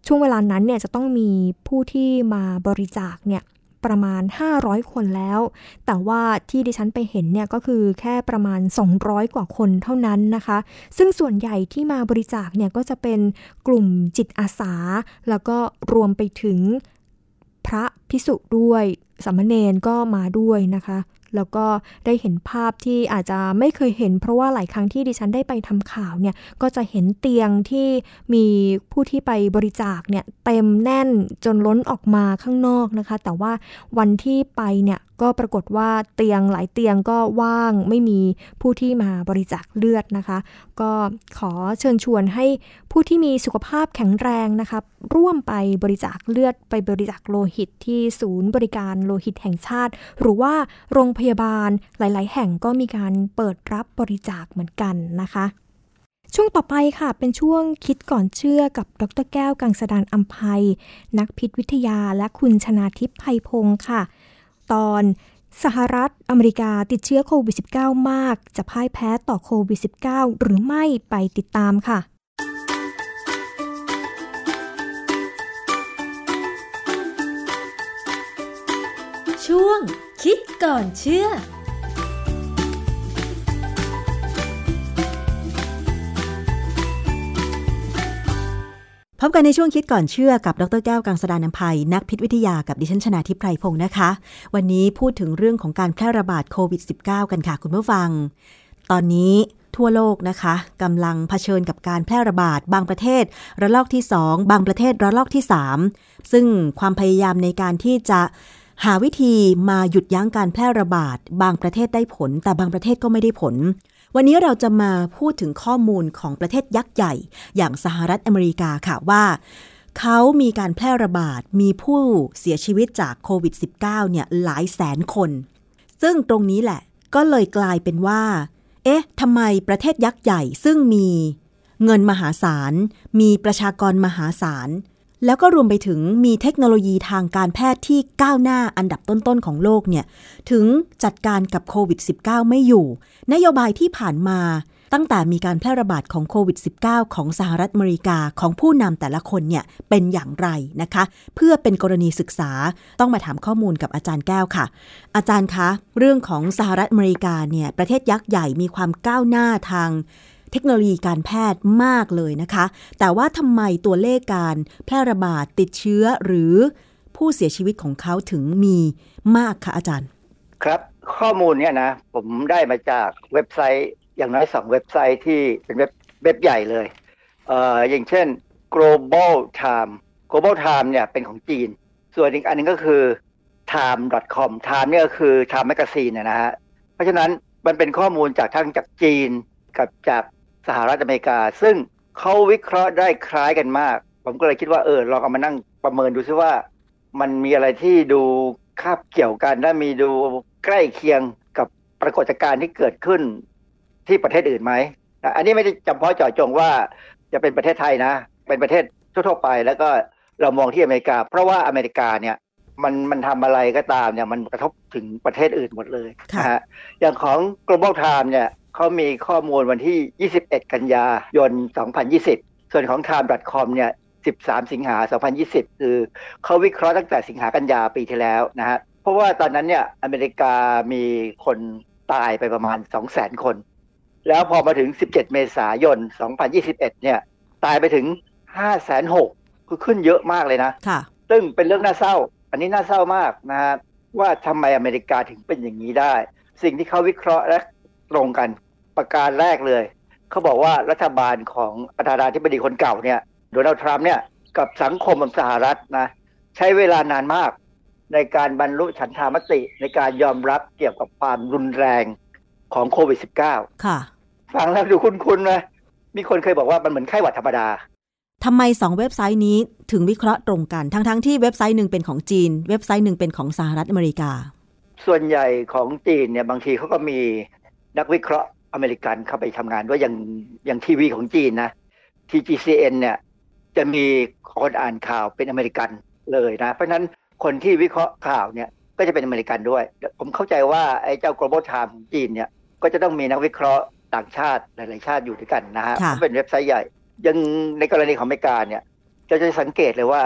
ช่วงเวลานั้นเนี่ยจะต้องมีผู้ที่มาบริจาคเนี่ยประมาณ 500 คนแล้ว แต่ว่าที่ดิฉันไปเห็นเนี่ยก็คือแค่ประมาณ 200 กว่าคนเท่านั้นนะคะ ซึ่งส่วนใหญ่ที่มาบริจาคเนี่ยก็จะเป็นกลุ่มจิตอาสา แล้วก็รวมไปถึงพระพิสุด้วยสามเณรก็มาด้วยนะคะ แล้วก็ได้เห็นภาพที่อาจจะไม่เคยเห็น เพราะว่าหลายครั้งที่ดิฉันได้ไปทำข่าวเนี่ยก็จะเห็นเตียงที่มีผู้ที่ไปบริจาคเนี่ยเต็มแน่นจนล้นออกมาข้างนอกนะคะ แต่ว่าวันที่ไปเนี่ย ก็ปรากฏว่าเตียงหลายเตียงก็ว่างไม่มีผู้ที่มาบริจาคเลือดนะคะ ก็ขอเชิญชวนให้ผู้ที่มีสุขภาพแข็งแรงนะคะร่วมไปบริจาคเลือดไปบริจาคโลหิตที่ศูนย์บริการโลหิตแห่งชาติ หรือว่าโรงพยาบาลหลาย ๆ แห่งก็มีการเปิดรับบริจาคเหมือนกันนะคะช่วงต่อไปค่ะเป็นช่วงคิดก่อนเชื่อกับดรแก้วกังสดานอัมภัย นักพิษวิทยาและคุณชนาทิพย์ไพพงศ์ค่ะ ตอน สหรัฐอเมริกาติดเชื้อโควิด -19 มาก จะพ่ายแพ้ต่อโควิด -19 หรือไม่ไปติดตามค่ะช่วงคิดก่อนเชื่อ พบกันในช่วงคิดก่อนเชื่อกับดรแก้วกังสดานนภัย นักพิษวิทยากับดิฉันชนาทิพไพรพงศ์นะคะ วันนี้พูดถึงเรื่องของการแพร่ระบาดโควิด -19 กันค่ะคุณผู้ฟัง ตอนนี้ทั่วโลกนะคะกำลังเผชิญกับการแพร่ระบาด บางประเทศ ระลอกที่ 2 บางประเทศระลอกที่ 3 ซึ่งความพยายามในการที่จะหาวิธีมาหยุดยั้งการแพร่ระบาด บางประเทศได้ผล แต่บางประเทศก็ไม่ได้ผล วันนี้เราจะมาพูดถึงข้อมูลของประเทศยักษ์ใหญ่ อย่างสหรัฐอเมริกาค่ะว่า เขามีการแพร่ระบาดมีผู้เสียชีวิตจากโควิด -19 เนี่ยหลายแสนคน ซึ่งตรงนี้แหละก็เลยกลายเป็นว่า เอ๊ะทำไมประเทศยักษ์ใหญ่ซึ่งมีเงินมหาศาล มีประชากรมหาศาล แล้วก็รวมไปถึงมีเทคโนโลยีทางการแพทย์ที่ก้าวหน้าอันดับต้นๆของโลกเนี่ยถึงจัดการกับโควิด -19 ไม่อยู่ นโยบายที่ผ่านมาตั้งแต่มีการแพร่ระบาดของโควิด -19 ของสหรัฐอเมริกาของผู้นำแต่ละคนเนี่ยเป็นอย่างไรนะคะ เพื่อเป็นกรณีศึกษาต้องมาถามข้อมูลกับอาจารย์แก้วค่ะ อาจารย์คะ เรื่องของสหรัฐอเมริกาเนี่ยประเทศยักษ์ใหญ่มีความก้าวหน้าทาง เทคโนโลยีการแพทย์มากเลยนะคะ แต่ว่าทำไมตัวเลขการแพร่ระบาดติดเชื้อหรือผู้เสียชีวิตของเขาถึงมีมากคะอาจารย์ ครับข้อมูลเนี่ยนะผมได้มาจากเว็บไซต์อย่างน้อยสองเว็บไซต์ที่เป็นเว็บเว็บใหญ่เลยเอ่ออย่างเช่น global time global time เนี่ยเป็นของจีน ส่วนอีกอันนึงก็คือ time.com time เนี่ยก็คือ time magazine นะฮะเพราะฉะนั้นมันเป็นข้อมูลจากทั้งจากจีนกับจาก สหรัฐอเมริกา ซึ่งเขาวิเคราะห์ได้คล้ายกันมาก ผมก็เลยคิดว่าเออลองเอามานั่งประเมินดูซิว่า มันมีอะไรที่ดูคาบเกี่ยวกันและมีดูใกล้เคียงกับปรากฏการณ์ที่เกิดขึ้นที่ประเทศอื่นไหมอันนี้ไม่ได้จำเพาะเจาะจงว่าจะเป็นประเทศไทยนะ เป็นประเทศทั่วๆไป แล้วก็เรามองที่อเมริกา เพราะว่าอเมริกาเนี่ยมันมันทำอะไรก็ตามเนี่ยมันกระทบถึงประเทศอื่นหมดเลยนะฮะอย่างของ global time เนี่ย เขามีข้อมูลวันที่ 21 กันยายน 2020 ส่วนของ time.com เนี่ย 13 สิงหา 2020 คือเขาวิเคราะห์ตั้งแต่สิงหากันยาปีที่แล้วนะฮะ เพราะว่าตอนนั้นเนี่ยอเมริกามีคนตายไปประมาณ 200,000 คน แล้วพอมาถึง 17 เมษายน 2021 เนี่ยตายไปถึง 506,000คือขึ้นเยอะมากเลยนะ ค่ะ ซึ่งเป็นเรื่องน่าเศร้า อันนี้น่าเศร้ามากนะฮะว่าทำไมอเมริกาถึงเป็นอย่างนี้ได้ สิ่งที่เขาวิเคราะห์และตรงกัน ประการแรกเลยเขาบอกว่ารัฐบาลของประธานาธิบดีคนเก่าเนี่ยโดนัลด์ทรัมป์เนี่ยกับสังคมสหรัฐนะใช้เวลานานมากในการบรรลุฉันทามติในการยอมรับเกี่ยวกับความรุนแรงของโควิด -19 ค่ะ ฟังแล้วดูคุ้นๆนะมีคนเคยบอกว่ามันเหมือนไข้หวัดธรรมดาทำไมสองเว็บไซต์นี้ถึงวิเคราะห์ตรงกัน ทั้งๆทที่เว็บไซต์หนึ่งเป็นของจีน เว็บไซต์หนึ่งเป็นของสหรัฐอเมริกา ส่วนใหญ่ของจีนเนี่ยบางทีเขาก็มีนักวิเคราะห์ อเมริกันเข้าไปทำงานด้วยอย่างอย่างทีวีของจีนนะ CGTN เนี่ยจะมีคนอ่านข่าวเป็นอเมริกันเลยนะ เพราะฉะนั้นคนที่วิเคราะห์ข่าวเนี่ยก็จะเป็นอเมริกันด้วย ผมเข้าใจว่าไอ้เจ้า Global Times ของจีนเนี่ยก็จะต้องมีนักวิเคราะห์ต่างชาติหลาย ๆ ชาติอยู่ด้วยกันนะฮะค่ะเพราะเป็นเว็บไซต์ใหญ่ยังในกรณีของอเมริกาเนี่ยจะจะสังเกตเลยว่า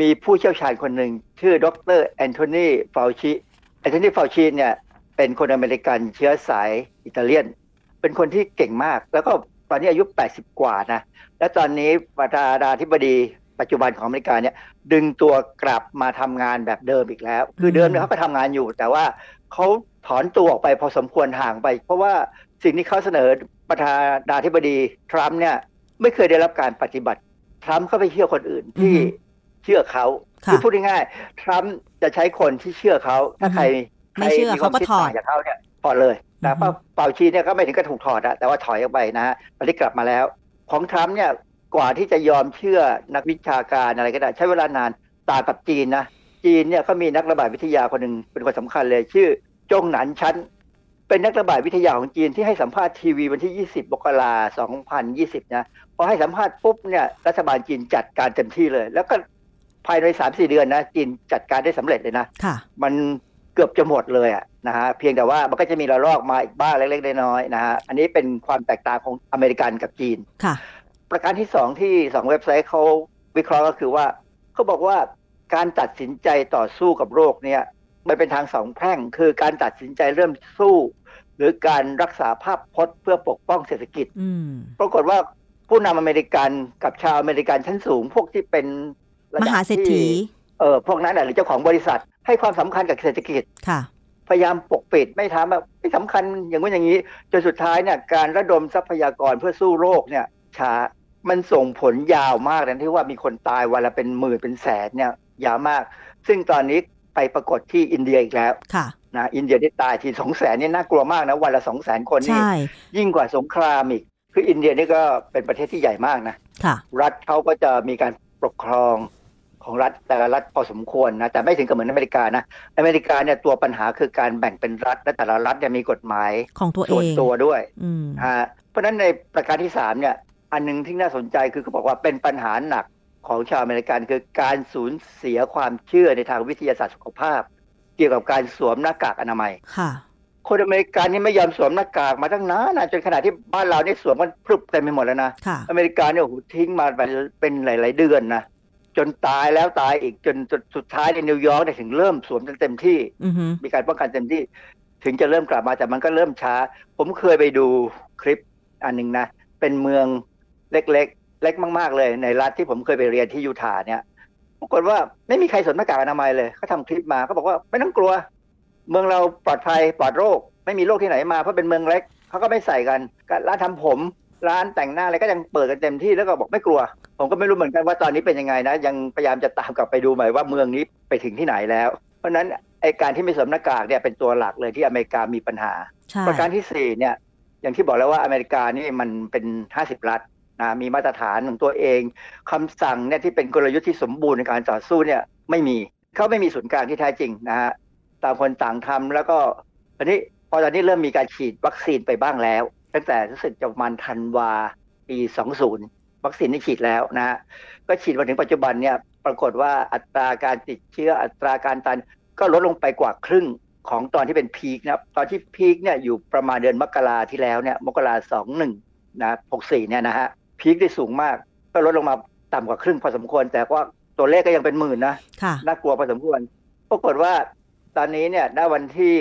มีผู้เชี่ยวชาญคนหนึ่งชื่อดรแอนโทนีฟาวชิแอนโทนีฟาวชิเนี่ยเป็นคนอเมริกันเชื้อสายอิตาเลียน เป็นคนที่เก่งมาก แล้วก็ตอนนี้อายุ 80 กว่านะ และตอนนี้ประธานาธิบดีปัจจุบันของอเมริกาเนี่ยดึงตัวกลับมาทำงานแบบเดิมอีกแล้ว คือเดิมเนี่ยเขาก็ทำงานอยู่ แต่ว่าเขาถอนตัวออกไปพอสมควรห่างไป เพราะว่าสิ่งที่เขาเสนอประธานาธิบดีทรัมป์เนี่ยไม่เคยได้รับการปฏิบัติทรัมป์ก็ไปเชื่อคนอื่นที่อือฮึเชื่อเขาค่ะคือพูดง่ายๆทรัมป์จะใช้คนที่เชื่อเขาถ้าใครไม่เชื่อใครเขาก็ควมคิดถอดต่งจากเขาเนี่ยถอดเลยอื แต่อฮึเป้าเป่าชีเนี่ยก็ไม่ถึงกับถูกถอดอะแต่ว่าถอยออกไปนะฮะตอนนี้กลับมาแล้ว ของทรัมป์เนี่ยกว่าที่จะยอมเชื่อนักวิชาการอะไรก็ได้ ใช้เวลานานต่างกับจีนนะจีนเนี่ยเขามีนักระบาดวิทยาคนหนึ่งเป็นคนสำคัญเลย ชื่อจงหนันชั้น เป็นนักระบาดวิทยาของจีนที่ให้สัมภาษณ์ทีวีวันที่ 20มกราคม2020 นะพอให้สัมภาษณ์ปุ๊บเนี่ยรัฐบาลจีนจัดการเต็มที่เลย แล้วก็ภายใน3-4เดือนนะจีนจัดการได้สำเร็จเลยนะค่ะมัน เกือบจะหมดเลยอะนะฮะเพียงแต่ว่ามันก็จะมีระลอกมาอีกบ้างเล็กๆน้อยๆนะฮะอันนี้เป็นความแตกต่างของอเมริกันกับจีนค่ะ ประการที่สองที่สองเว็บไซต์เขาวิเคราะห์ก็คือว่าเขาบอกว่าการตัดสินใจต่อสู้กับโรคเนี่ยมันเป็นทางสองแพร่ง คือการตัดสินใจเริ่มสู้ หรือการรักษาภาพพจน์เพื่อปกป้องเศรษฐกิจอืมปรากฏว่าผู้นำอเมริกันกับชาวอเมริกันชั้นสูง พวกที่เป็นระมดับหาเศรษฐีที่เออพวกนั้นน่ะหรือเจ้าของบริษัท ให้ความสำคัญกับเศรษฐกิจค่ะ พยายามปกปิดไม่ทำแบบไม่สำคัญอย่างนู้นอย่างนี้จนสุดท้ายเนี่ยการระดมทรัพยากรเพื่อสู้โรคเนี่ยช้ามันส่งผลยาวมากนะที่ว่ามีคนตายวันละเป็นหมื่นเป็นแสนเนี่ยยาวมาก ซึ่งตอนนี้ไปปรากฏที่อินเดียอีกแล้วค่ะนะอินเดียที่ตายทีสองแสนนี่น่ากลัวมากนะวันละสองแสนคนนี่ใช่ยิ่งกว่าสงครามอีก คืออินเดียนี่ก็เป็นประเทศที่ใหญ่มากนะค่ะรัฐเขาก็จะมีการปกครอง ของรัฐแต่ละรัฐพอสมควรนะแต่ไม่ถึงกับเหมือนอเมริกานะอเมริกาเนี่ยตัวปัญหาคือการแบ่งเป็นรัฐและแต่ละรัฐเนี่ยมีกฎหมายของตัวเอส่วนงตัวด้วยอืมฮะเพราะฉะนั้นในประการที่สามเนี่ยอันหนึงที่น่าสนใจคือเขาบอกว่าเป็นปัญหาหนักของชาวอเมริกันคือการสูญเสียความเชื่อในทางวิทยาศาสตร์สุขภาพ เกี่ยวกับการสวมหน้ากากอนามัยค่ะคนอเมริกันนี่ไม่ยอมสวมหน้ากากมาตั้งนานนะจนขนาดที่บ้านเรานี่สวมกันพรึบเต็มไปหมดแล้วนะค่ะอเมริกาเนี่ยโอ้โหทิ้งมาเป็นเป็นหลาย ๆ เดือนนะ จนตายแล้วตายอีกจนจนสุดท้ายในนิวยอร์กเนี่ยถึงเริ่มสวมกันเต็มที่อือฮึมีการป้องกันเต็มที่ ถึงจะเริ่มกลับมาแต่มันก็เริ่มช้า ผมเคยไปดูคลิปอันหนึ่งนะ เป็นเมืองเล็กๆเล็กมาก ๆ เลย ในรัฐที่ผมเคยไปเรียนที่ยูทาห์เนี่ยปรากฏว่าไม่มีใครสวมหน้ากากอนามัยเลยเขาทำคลิปมาเขาบอกว่าไม่ต้องกลัว เมืองเราปลอดภัยปลอดโรค ไม่มีโรคที่ไหนมาเพราะเป็นเมืองเล็กเขาก็ไม่ใส่กันร้านทำผม ร้านแต่งหน้าอะไรก็ยังเปิดกันเต็มที่แล้วก็บอกไม่กลัว ผมก็ไม่รู้เหมือนกันว่าตอนนี้เป็นยังไงนะ ยังพยายามจะตามกลับไปดูใหม่ว่าเมืองนี้ไปถึงที่ไหนแล้ว เพราะฉะนั้นไอการที่ไม่สวมหน้ากากเนี่ยเป็นตัวหลักเลยที่อเมริกามีปัญหาใช่ประการที่สี่เนี่ยอย่างที่บอกแล้วว่าอเมริกานี่มันเป็นห้าสิบรัฐนะมีมาตรฐานของตัวเองคำสั่งเนี่ยที่เป็นกลยุทธ์ที่สมบูรณ์ในการต่อสู้เนี่ยไม่มีเขาไม่มีศูนย์กลางที่แท้จริงนะฮะต่างคนต่างทำแล้วก็อันนี้พอตอนนี้เริ่มมีการฉีดวัคซีนไปบ้างแล้ว ตั้งแต่รู้สึกจะประมาณธันวาปี 20 วัคซีนที่ฉีดแล้วนะฮะก็ฉีดมาถึงปัจจุบันเนี่ยปรากฏว่าอัตราการติดเชื้ออัตราการตันก็ลดลงไปกว่าครึ่งของตอนที่เป็นพีคนะตอนที่พีคเนี่ยอยู่ประมาณเดือนมกราที่แล้วเนี่ยมกราสองหนึ่งนะหกสี่เนี่ยนะฮะpeak ได้สูงมากก็ลดลงมาต่ำกว่าครึ่งพอสมควร แต่ว่าตัวเลขก็ยังเป็นหมื่นนะค่ะน่ากลัวพอสมควรปรากฏว่าตอนนี้เนี่ยณวันที่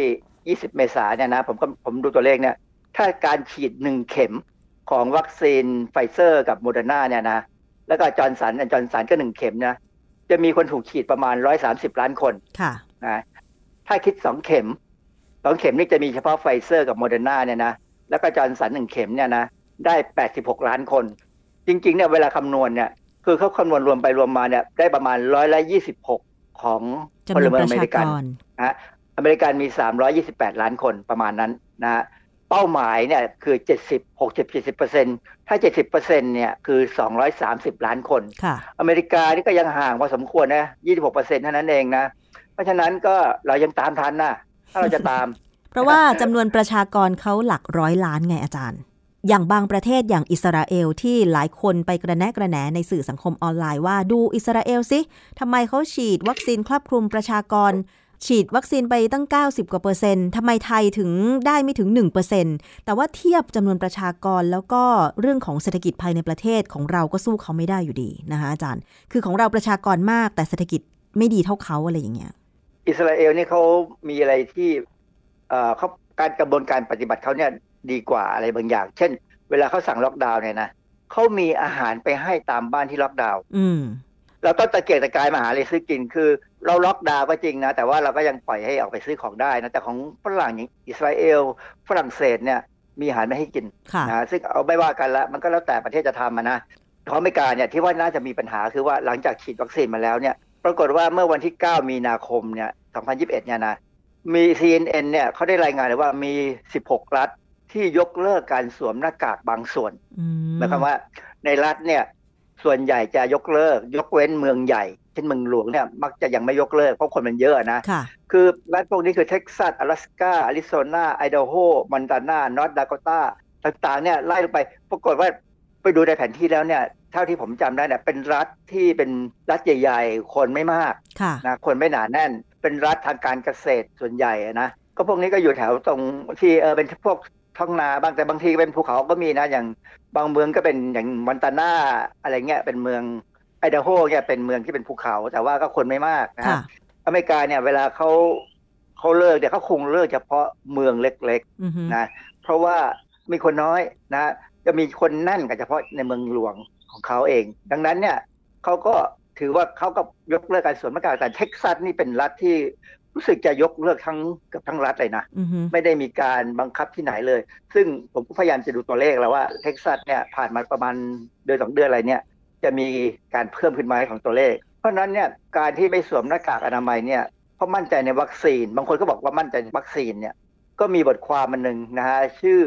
20 เมษายนเนี่ยนะผมก็ผมดูตัวเลขเนี่ย ถ้าการฉีดหนึ่งเข็มของวัคซีนไฟเซอร์กับโมเดอร์นาเนี่ยนะแล้วก็จอร์นสันจอร์นสันก็หนึ่งเข็มนะจะมีคนถูกฉีดประมาณ130ล้านคนค่ะนะถ้าคิดสองเข็มสองเข็มนี่จะมีเฉพาะไฟเซอร์กับโมเดอร์นาเนี่ยนะแล้วก็จอร์นสันหนึ่งเข็มเนี่ยนะได้86ล้านคน จริงๆเนี่ยเวลาคำนวณเนี่ยคือเขาคำนวณรวมไปรวมมาเนี่ยได้ประมาณร้อยละ26ของจำพนลวนเมืปองระอเมชาริกันกรนะฮะอเมริกันมี328ล้านคนประมาณนั้นนะฮะเป้าหมายเนี่ยคือ70 60 70เปอร์เซ็นถ้า70เปอร์เซ็นเนี่ยคือ230ล้านคนค่ะอเมริกานี่ก็ยังห่างพอสมควรนะ26เปอร์เซ็นเท่านั้นเองนะ เพราะฉะนั้นก็เรายังตามทันนะถ้าเราจะตาม เพราะว่าจำนวนประชากรเขาหลักร้อยล้านไงอาจารย์ อย่างบางประเทศอย่างอิสราเอลที่หลายคนไปกระแนะกระแหนในสื่อสังคมออนไลน์ว่าดูอิสราเอลสิทำไมเขาฉีดวัคซีนครอบคลุมประชากร ฉีดวัคซีนไปตั้ง 90 กว่าเปอร์เซ็นต์ทำไมไทยถึงได้ไม่ถึง 1เปอร์เซ็นต์แต่ว่าเทียบจำนวนประชากรแล้วก็เรื่องของเศรษฐกิจภายในประเทศของเราก็สู้เขาไม่ได้อยู่ดีนะคะอาจารย์ คือของเราประชากรมากแต่เศรษฐกิจไม่ดีเท่าเขาอะไรอย่างเงี้ย อิสราเอลนี่เขามีอะไรที่เอ่อเขาการกระบวนการปฏิบัติเขาเนี่ยดีกว่าอะไรบางอย่าง เช่น เวลาเขาสั่งล็อกดาวน์เนี่ยนะเขามีอาหารไปให้ตามบ้านที่ล็อกดาวน์อืมเราต้องตะเกียกตะกายมาหาอะไรซื้อกินคือ เราล็อกดาวน์ก็จริงนะ แต่ว่าเราก็ยังปล่อยให้ออกไปซื้อของได้นะ แต่ของฝรั่งอย่างอิสราเอล ฝรั่งเศสเนี่ยมีอาหารไม่ให้กินค่ะนะซึ่งเอาไม่ว่ากันละมันก็แล้วแต่ประเทศจะทำอะนะของอเมริกาเนี่ยที่ว่าน่าจะมีปัญหาคือว่าหลังจากฉีดวัคซีนมาแล้วเนี่ยปรากฏว่าเมื่อวันที่ 9 มีนาคมเนี่ย 2021 เนี่ยนะ มี CNN เนี่ยเขาได้รายงานเลยว่ามี 16 รัฐที่ยกเลิกการสวมหน้ากากบางส่วนอืมหมายความว่าในรัฐเนี่ย ส่วนใหญ่จะยกเลิก ยกเว้นเมืองใหญ่ เช่นเมืองหลวงเนี่ยมักจะยังไม่ยกเลิกเพราะคนมันเยอะนะค่ะคือรัฐพวกนี้คือเท็กซัสอลาสกาอาริโซนาไอดาโฮมอนตานานอร์ทดาโกตาต่างๆเนี่ยไล่ลงไปปรากฏว่าไปดูในแผนที่แล้วเนี่ยเท่าที่ผมจำได้เนี่ยเป็นรัฐที่เป็นรัฐใหญ่ๆ คนไม่มากค่ะนะคนไม่หนาแน่น เป็นรัฐทางการเกษตรส่วนใหญ่อะนะก็พวกนี้ก็อยู่แถวตรงที่เออเป็นพวกท้องนาบางแต่บางทีก็เป็นภูเขาก็มีนะอย่าง บางเมืองก็เป็นอย่างมอนตานาอะไรเงี้ยเป็นเมืองไอดาโฮเนี่ยเป็นเมืองที่เป็นภูเขา แต่ว่าก็คนไม่มากนะค่ะอเมริกาเนี่ยเวลาเขาเขาเลิกเนี่ยเขาคงเลิกเฉพาะเมืองเล็กอือฮึๆนะเพราะว่ามีคนน้อยนะ จะมีคนแน่นกับเฉพาะในเมืองหลวงของเขาเอง ดังนั้นเนี่ยเขาก็ถือว่าเขาก็ยกเลิกการสวมหน้ากากแต่เท็กซัสนี่เป็นรัฐที่ รู้สึกจะยกเลิกทั้งเกับทั้งรัฐเลยนะอือฮึไม่ได้มีการบังคับที่ไหนเลย ซึ่งผมก็พยายามจะดูตัวเลขแล้วว่าเท็กซัสเนี่ยผ่านมาประมาณเดือนสองเดือนอะไรเนี่ย จะมีการเพิ่มขึ้นมาของตัวเลข เพราะฉะนั้นเนี่ยการที่ไม่สวมหน้ากากอนามัยเนี่ยเพราะมั่นใจในวัคซีน บางคนก็บอกว่ามั่นใจในวัคซีนเนี่ยก็มีบทความมันหนึ่งนะฮะชื่อ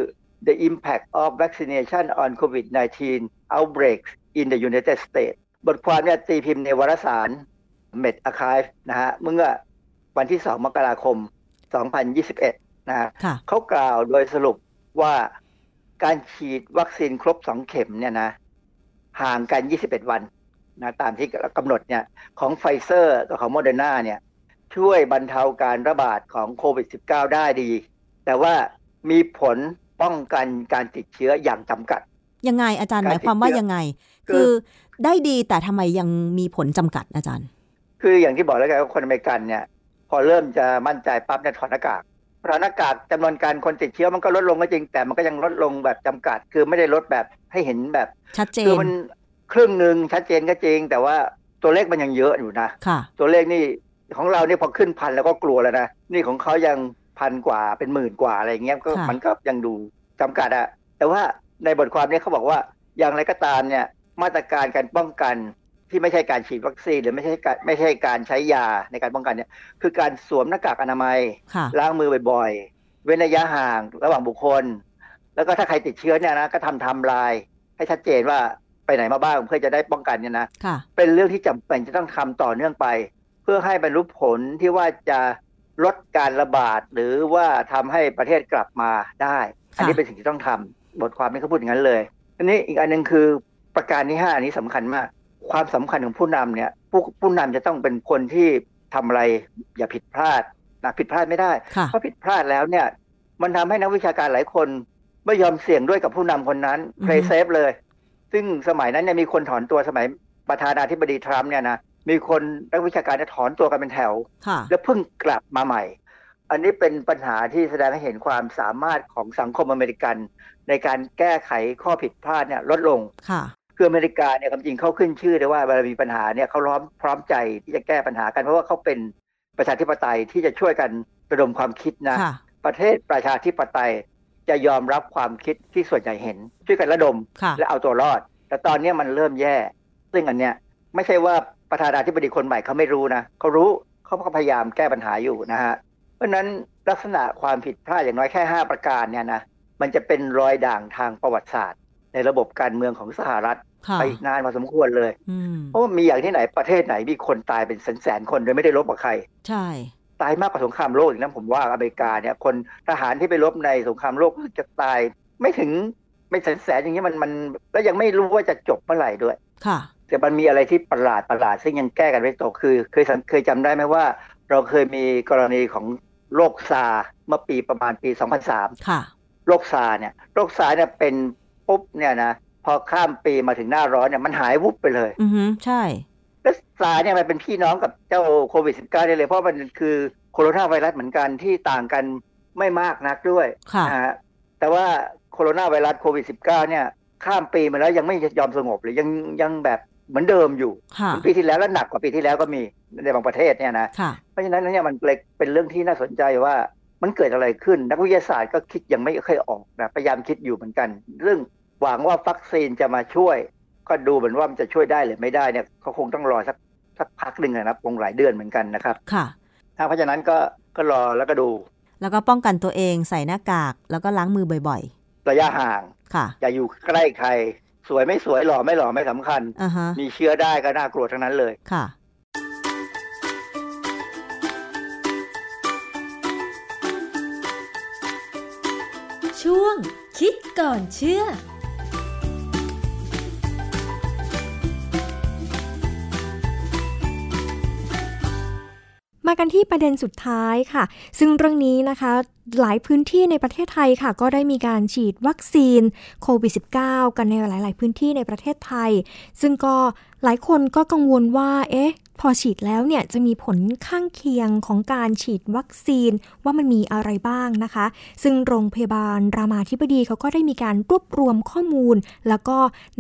The Impact of Vaccination on COVID-19 Outbreaks in the United States บทความเนี่ยตีพิมพ์ในวารสาร Med Archive นะฮะเมื่อ วันที่ 2 มกราคม 2021 นะฮะค่ะเขากล่าวโดยสรุปว่าการฉีดวัคซีนครบ 2 เข็มเนี่ยนะ ห่างกัน 21 วันนะตามที่กำหนดเนี่ยของไฟเซอร์กับของโมเดอร์นาเนี่ยช่วยบรรเทาการระบาดของโควิด -19 ได้ดี แต่ว่ามีผลป้องกันการติดเชื้ออย่างจำกัด ยังไงอาจารย์หมายความว่ายังไง คือคือได้ดีแต่ทำไมยังมีผลจำกัดอาจารย์ คืออย่างที่บอกแล้วกันว่าคนอเมริกันเนี่ย พอเริ่มจะมั่นใจปั๊บเนี่ยถอดหน้ากากถอดหน้ากากจำนวนการคนติดเชื้อมันก็ลดลงก็จริง แต่มันก็ยังลดลงแบบจำกัด คือไม่ได้ลดแบบให้เห็นแบบชัดเจคือนมันครึ่งหนึ่งชัดเจนก็จริง แต่ว่าตัวเลขมันยังเยอะอยู่นะค่ะตัวเลขนี่ของเราเนี่ยพอขึ้นพันแล้วก็กลัวแล้วนะนี่ของเขายังพันกว่าเป็นหมื่นกว่าอะไรอย่างเงี้ยก็ค่ะมันก็ยังดูจำกัดอะแต่ว่าในบทความเนี้เขาบอกว่าอย่างไรก็ตามเนี่ยมาตรการการป้องกัน ที่ไม่ใช่การฉีดวัคซีนหรือไม่ใช่การไม่ใช่การใช้ยาในการป้องกันเนี่ยคือการสวมหน้ากากอนามัยค่ะล้างมือบ่อยๆ เว้นระยะห่างระหว่างบุคคล แล้วก็ถ้าใครติดเชื้อเนี่ยนะก็ทำไทำลาย ให้ชัดเจนว่าไปไหนมาบ้างเพื่อจะได้ป้องกันเนี่ยนะค่ะเป็นเรื่องที่จำเป็นจะต้องทำต่อเนื่องไป เพื่อให้บรรลุผลที่ว่าจะลดการระบาดหรือว่าทำให้ประเทศกลับมาได้ อันนี้เป็นสิ่งที่ต้องทำบทความนี้เขาพูดอย่างนั้นเลยอันนี้อีกอันหนึ่งคือประการที่ห้าอันนี้สำคัญมาก ความสำคัญของผู้นำเนี่ยผู้ผู้นำจะต้องเป็นคนที่ทำอะไรอย่าผิดพลาดนะผิดพลาดไม่ได้ค่ะเพราะผิดพลาดแล้วเนี่ย มันทำให้นักวิชาการหลายคนไม่ยอมเสี่ยงด้วยกับผู้นำคนนั้นอือฮึ play safe เลย ซึ่งสมัยนั้นเนี่ยมีคนถอนตัวสมัยประธานาธิบดีทรัมป์เนี่ยนะมีคนนักวิชาการเนี่ยถอนตัวกันเป็นแถวค่ะแล้วเพิ่งกลับมาใหม่ อันนี้เป็นปัญหาที่แสดงให้เห็นความสามารถของสังคมอเมริกัน ในการแก้ไขข้อผิดพลาดเนี่ยลดลง ค่ะคืออเมริกาเนี่ยความจริงเขาขึ้นชื่อเลยว่าเวลามีปัญหาเนี่ยเขาพร้อมพร้อมใจที่จะแก้ปัญหากันเพราะว่าเขาเป็นประชาธิปไตยที่จะช่วยกันระดมความคิดนะค่ะประเทศประชาธิปไตยจะยอมรับความคิดที่ส่วนใหญ่เห็น ช่วยกันระดมค่ะและเอาตัวรอด แต่ตอนเนี้ยมันเริ่มแย่ ซึ่งอันเนี้ยไม่ใช่ว่าประธานาธิบดีคนใหม่เขาไม่รู้นะเขารู้เขาก็พยายามแก้ปัญหาอยู่นะฮะเพราะฉะนั้นลักษณะความผิดพลาดอย่างน้อยแค่ 5 ประการเนี่ยนะมันจะเป็นรอยด่างทางประวัติศาสตร์ ในระบบการเมืองของสหรัฐค่ะ ไปอีกนานพอสมควรเลยอืมเพราะว่ามีอย่างที่ไหนประเทศไหนมีคนตายเป็นแสนๆคนโดยไม่ได้รบกับใคร ใช่ตายมากกว่าสงครามโลกอีกนะผมว่าอเมริกาเนี่ยคนทหารที่ไปรบในสงครามโลกรู้สึกจะตายไม่ถึงไม่แสนแสนๆอย่างนี้มันมันแล้วยังไม่รู้ว่าจะจบเมื่อไหร่ด้วย ค่ะแต่มันมีอะไรที่ประหลาดประหลาด ซึ่งยังแก้กันไม่ตกคือ เคยสังเคยจำได้ไหมว่า เราเคยมีกรณีของโรคซาร์เมื่อปีประมาณปี 2003 ค่ะ โรคซาร์เนี่ยโรคซาร์เนี่ยเป็นปุ๊บเนี่ยนะพ อข้ามปีมาถึงหน้าร้อนเนี่ยมันหายวุบไปเลย อือฮึใช่แล้วซาร์เนี่ยมันเป็นพี่น้องกับเจ้าโควิด -19 ได้เลย เพราะมันคือโคโรนาไวรัสเหมือนกันที่ต่างกันไม่มากนักด้วยค่ะนะฮะแต่ว่าโคโรนาไวรัสโควิด -19 เนี่ย ข้ามปีมาแล้วยังไม่ยอมสงบเลยยังยังแบบเหมือนเดิมอยู่ค่ะปีที่แล้วแล้วหนักกว่าปีที่แล้วก็มีในบางประเทศเนี่ยนะค่ะเพราะฉะนั้นเนี่ยมันเลยเป็นเรื่องที่น่าสนใจว่ามันเกิดอะไรขึ้น นักวิทยาศาสตร์ก็คิดยังไม่ค่อยออกนะพยายามคิดอยู่เหมือนกัน เรื่อง หวังว่าวัคซีนจะมาช่วย ก็ดูเหมือนว่ามันจะช่วยได้หรือไม่ได้เนี่ยเขาคงต้องรอสักสักพักหนึ่งนะครับคงหลายเดือนเหมือนกันนะครับ ค่ะถ้าเพราะฉะนั้นก็ก็รอแล้วก็ดู แล้วก็ป้องกันตัวเองใส่หน้ากาก แล้วก็ล้างมือบ่อยระยะห่างๆค่ะ อย่าอยู่ใกล้ใคร สวยไม่สวยหล่อไม่หล่อไม่สำคัญอ่าฮะมีเชื้อได้ก็น่ากลัวทั้งนั้นเลยค่ะ ช่วงคิดก่อนเชื่อ มากันที่ประเด็นสุดท้ายค่ะ ซึ่งเรื่องนี้นะคะ หลายพื้นที่ในประเทศไทยค่ะ ก็ได้มีการฉีดวัคซีนโควิด -19 กันในหลาย ๆ พื้นที่ในประเทศไทย ซึ่งก็หลายคนก็กังวลว่า เอ๊ะ พอฉีดแล้วเนี่ยจะมีผลข้างเคียงของการฉีดวัคซีนว่ามันมีอะไรบ้างนะคะ ซึ่งโรงพยาบาลรามาธิบดีเขาก็ได้มีการรวบรวมข้อมูล แล้วก็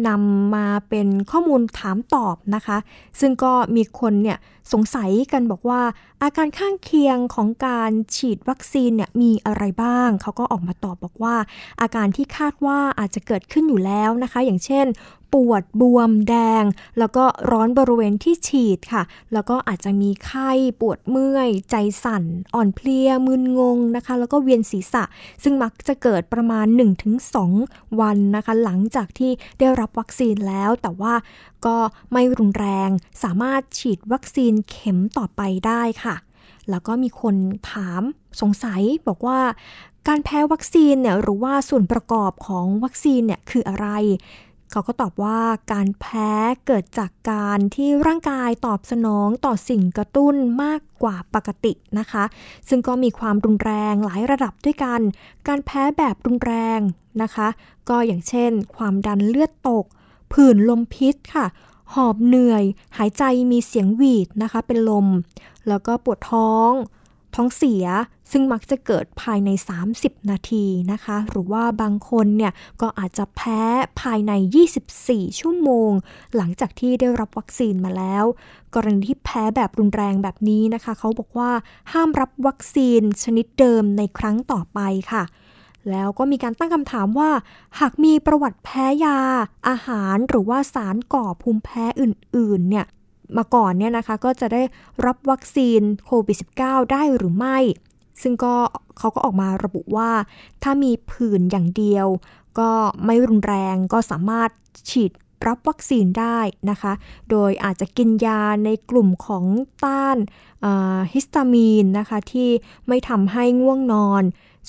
นำมาเป็นข้อมูลถามตอบนะคะ ซึ่งก็มีคนเนี่ยสงสัยกันบอกว่า อาการข้างเคียงของการฉีดวัคซีนเนี่ยมีอะไรบ้าง เขาก็ออกมาตอบบอกว่า อาการที่คาดว่าอาจจะเกิดขึ้นอยู่แล้วนะคะ อย่างเช่น ปวดบวมแดง แล้วก็ร้อนบริเวณที่ฉีดค่ะ แล้วก็อาจจะมีไข้ปวดเมื่อย ใจสั่น อ่อนเพลียมึนงงนะคะ แล้วก็เวียนศีรษะ ซึ่งมักจะเกิดประมาณ 1-2 วันนะคะ หลังจากที่ได้รับวัคซีนแล้วแต่ว่าก็ไม่รุนแรง สามารถฉีดวัคซีนเข็มต่อไปได้ค่ะ แล้วก็มีคนถามสงสัยบอกว่าการแพ้วัคซีนเนี่ยหรือว่าส่วนประกอบของวัคซีนเนี่ยคืออะไร เขาก็ตอบว่าการแพ้เกิดจากการที่ร่างกายตอบสนองต่อสิ่งกระตุ้นมากกว่าปกตินะคะ ซึ่งก็มีความรุนแรงหลายระดับด้วยกัน การแพ้แบบรุนแรงนะคะ ก็อย่างเช่น ความดันเลือดตกผื่นลมพิษค่ะ หอบเหนื่อย หายใจมีเสียงหวีดนะคะ เป็นลม แล้วก็ปวดท้อง ท้องเสียซึ่งมักจะเกิดภายใน 30 นาทีนะคะ หรือว่าบางคนเนี่ยก็อาจจะแพ้ภายใน 24 ชั่วโมง หลังจากที่ได้รับวัคซีนมาแล้ว กรณีที่แพ้แบบรุนแรงแบบนี้นะคะ เขาบอกว่าห้ามรับวัคซีนชนิดเดิมในครั้งต่อไปค่ะ แล้วก็มีการตั้งคำถามว่า หากมีประวัติแพ้ยา อาหารหรือว่าสารก่อภูมิแพ้อื่น ๆ เนี่ยมาก่อนเนี่ยนะคะก็จะได้รับวัคซีนโควิด -19 ได้หรือไม่ ซึ่งก็เขาก็ออกมาระบุว่า ถ้ามีผื่นอย่างเดียว ก็ไม่รุนแรงก็สามารถฉีดรับวัคซีนได้นะคะ โดยอาจจะกินยาในกลุ่มของต้านฮิสตามีนนะคะ ที่ไม่ทำให้ง่วงนอน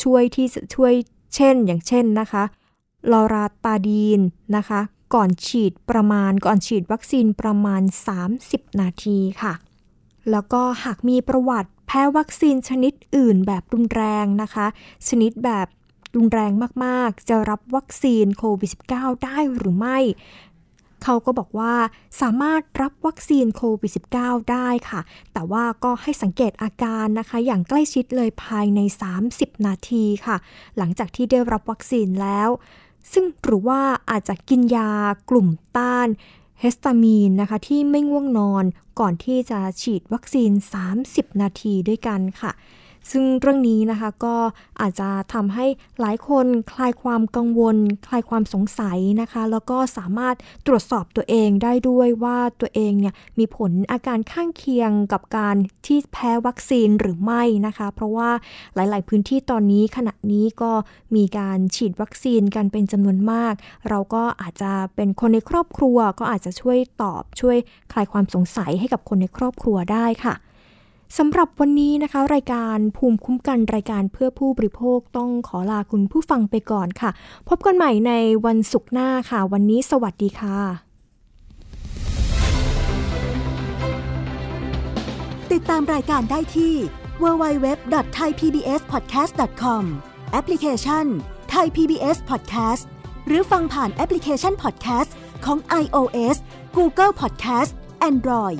ช่วยที่ช่วยเช่นอย่างเช่นนะคะลอราตาดีนนะคะ ก่อนฉีดประมาณก่อนฉีดวัคซีนประมาณ 30 นาทีค่ะ แล้วก็หากมีประวัติแพ้วัคซีนชนิดอื่นแบบรุนแรงนะคะ ชนิดแบบรุนแรงมาก ๆ จะรับวัคซีนโควิด -19 ได้หรือไม่ เขาก็บอกว่าสามารถรับวัคซีนโควิด -19 ได้ค่ะ แต่ว่าก็ให้สังเกตอาการนะคะ อย่างใกล้ชิดเลยภายใน 30 นาทีค่ะ หลังจากที่ได้รับวัคซีนแล้ว ซึ่งหรือว่าอาจจะกินยากลุ่มต้านเฮสตามีนนะคะที่ไม่ง่วงนอนก่อนที่จะฉีดวัคซีน 30 นาทีด้วยกันค่ะ ซึ่งเรื่องนี้นะคะก็อาจจะทำให้หลายคนคลายความกังวล คลายความสงสัยนะคะ แล้วก็สามารถตรวจสอบตัวเองได้ด้วยว่าตัวเองเนี่ยมีผลอาการข้างเคียงกับการที่แพ้วัคซีนหรือไม่นะคะ เพราะว่าหลาย ๆ พื้นที่ตอนนี้ขณะนี้ก็มีการฉีดวัคซีนกันเป็นจำนวนมาก เราก็อาจจะเป็นคนในครอบครัว ก็อาจจะช่วยตอบช่วยคลายความสงสัยให้กับคนในครอบครัวได้ค่ะ สำหรับวันนี้นะคะ รายการภูมิคุ้มกันรายการเพื่อผู้บริโภคต้องขอลาคุณผู้ฟังไปก่อนค่ะ พบกันใหม่ในวันศุกร์หน้าค่ะ วันนี้สวัสดีค่ะ ติดตามรายการได้ที่ www.thaipbspodcast.com แอปพลิเคชัน Thai PBS Podcast หรือฟังผ่านแอปพลิเคชัน Podcast ของ iOS Google Podcast Android